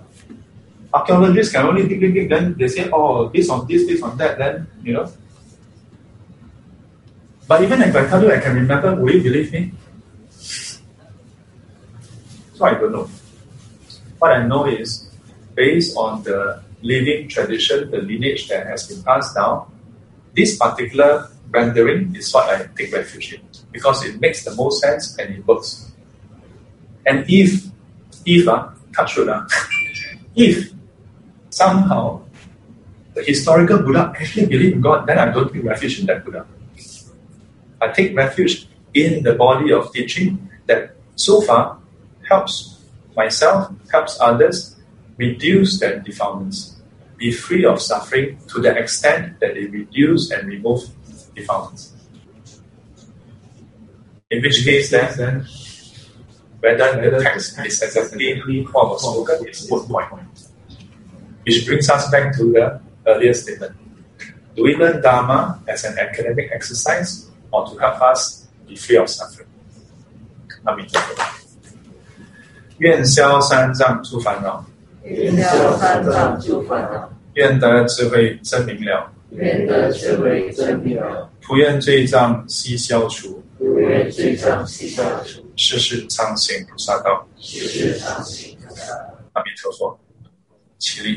Archaeologists can only dig, dig, dig, then they say, oh, this on this, this on that, then, you know. But even if I tell you I can remember, will you believe me? So I don't know. What I know is, based on the living tradition, the lineage that has been passed down, this particular rendering is what I take refuge in because it makes the most sense and it works. And if, if, uh, uh, if somehow the historical Buddha actually believed in God, then I don't take refuge in that Buddha. I take refuge in the body of teaching that so far helps myself, helps others reduce their defilements, be free of suffering to the extent that they reduce and remove defilements. In which case, then, then whether the text is exactly what was spoken is moot point. Which brings us back to the earlier statement. Do we learn Dharma as an academic exercise or to help us be free of suffering? 阿弥陀佛。愿消三障诸烦恼，愿消三障诸烦恼，愿得智慧真明了，愿得智慧真明了，普愿罪障悉消除，普愿罪障悉消除，世世常行菩萨道。世世常行菩萨道。阿弥陀佛，起立。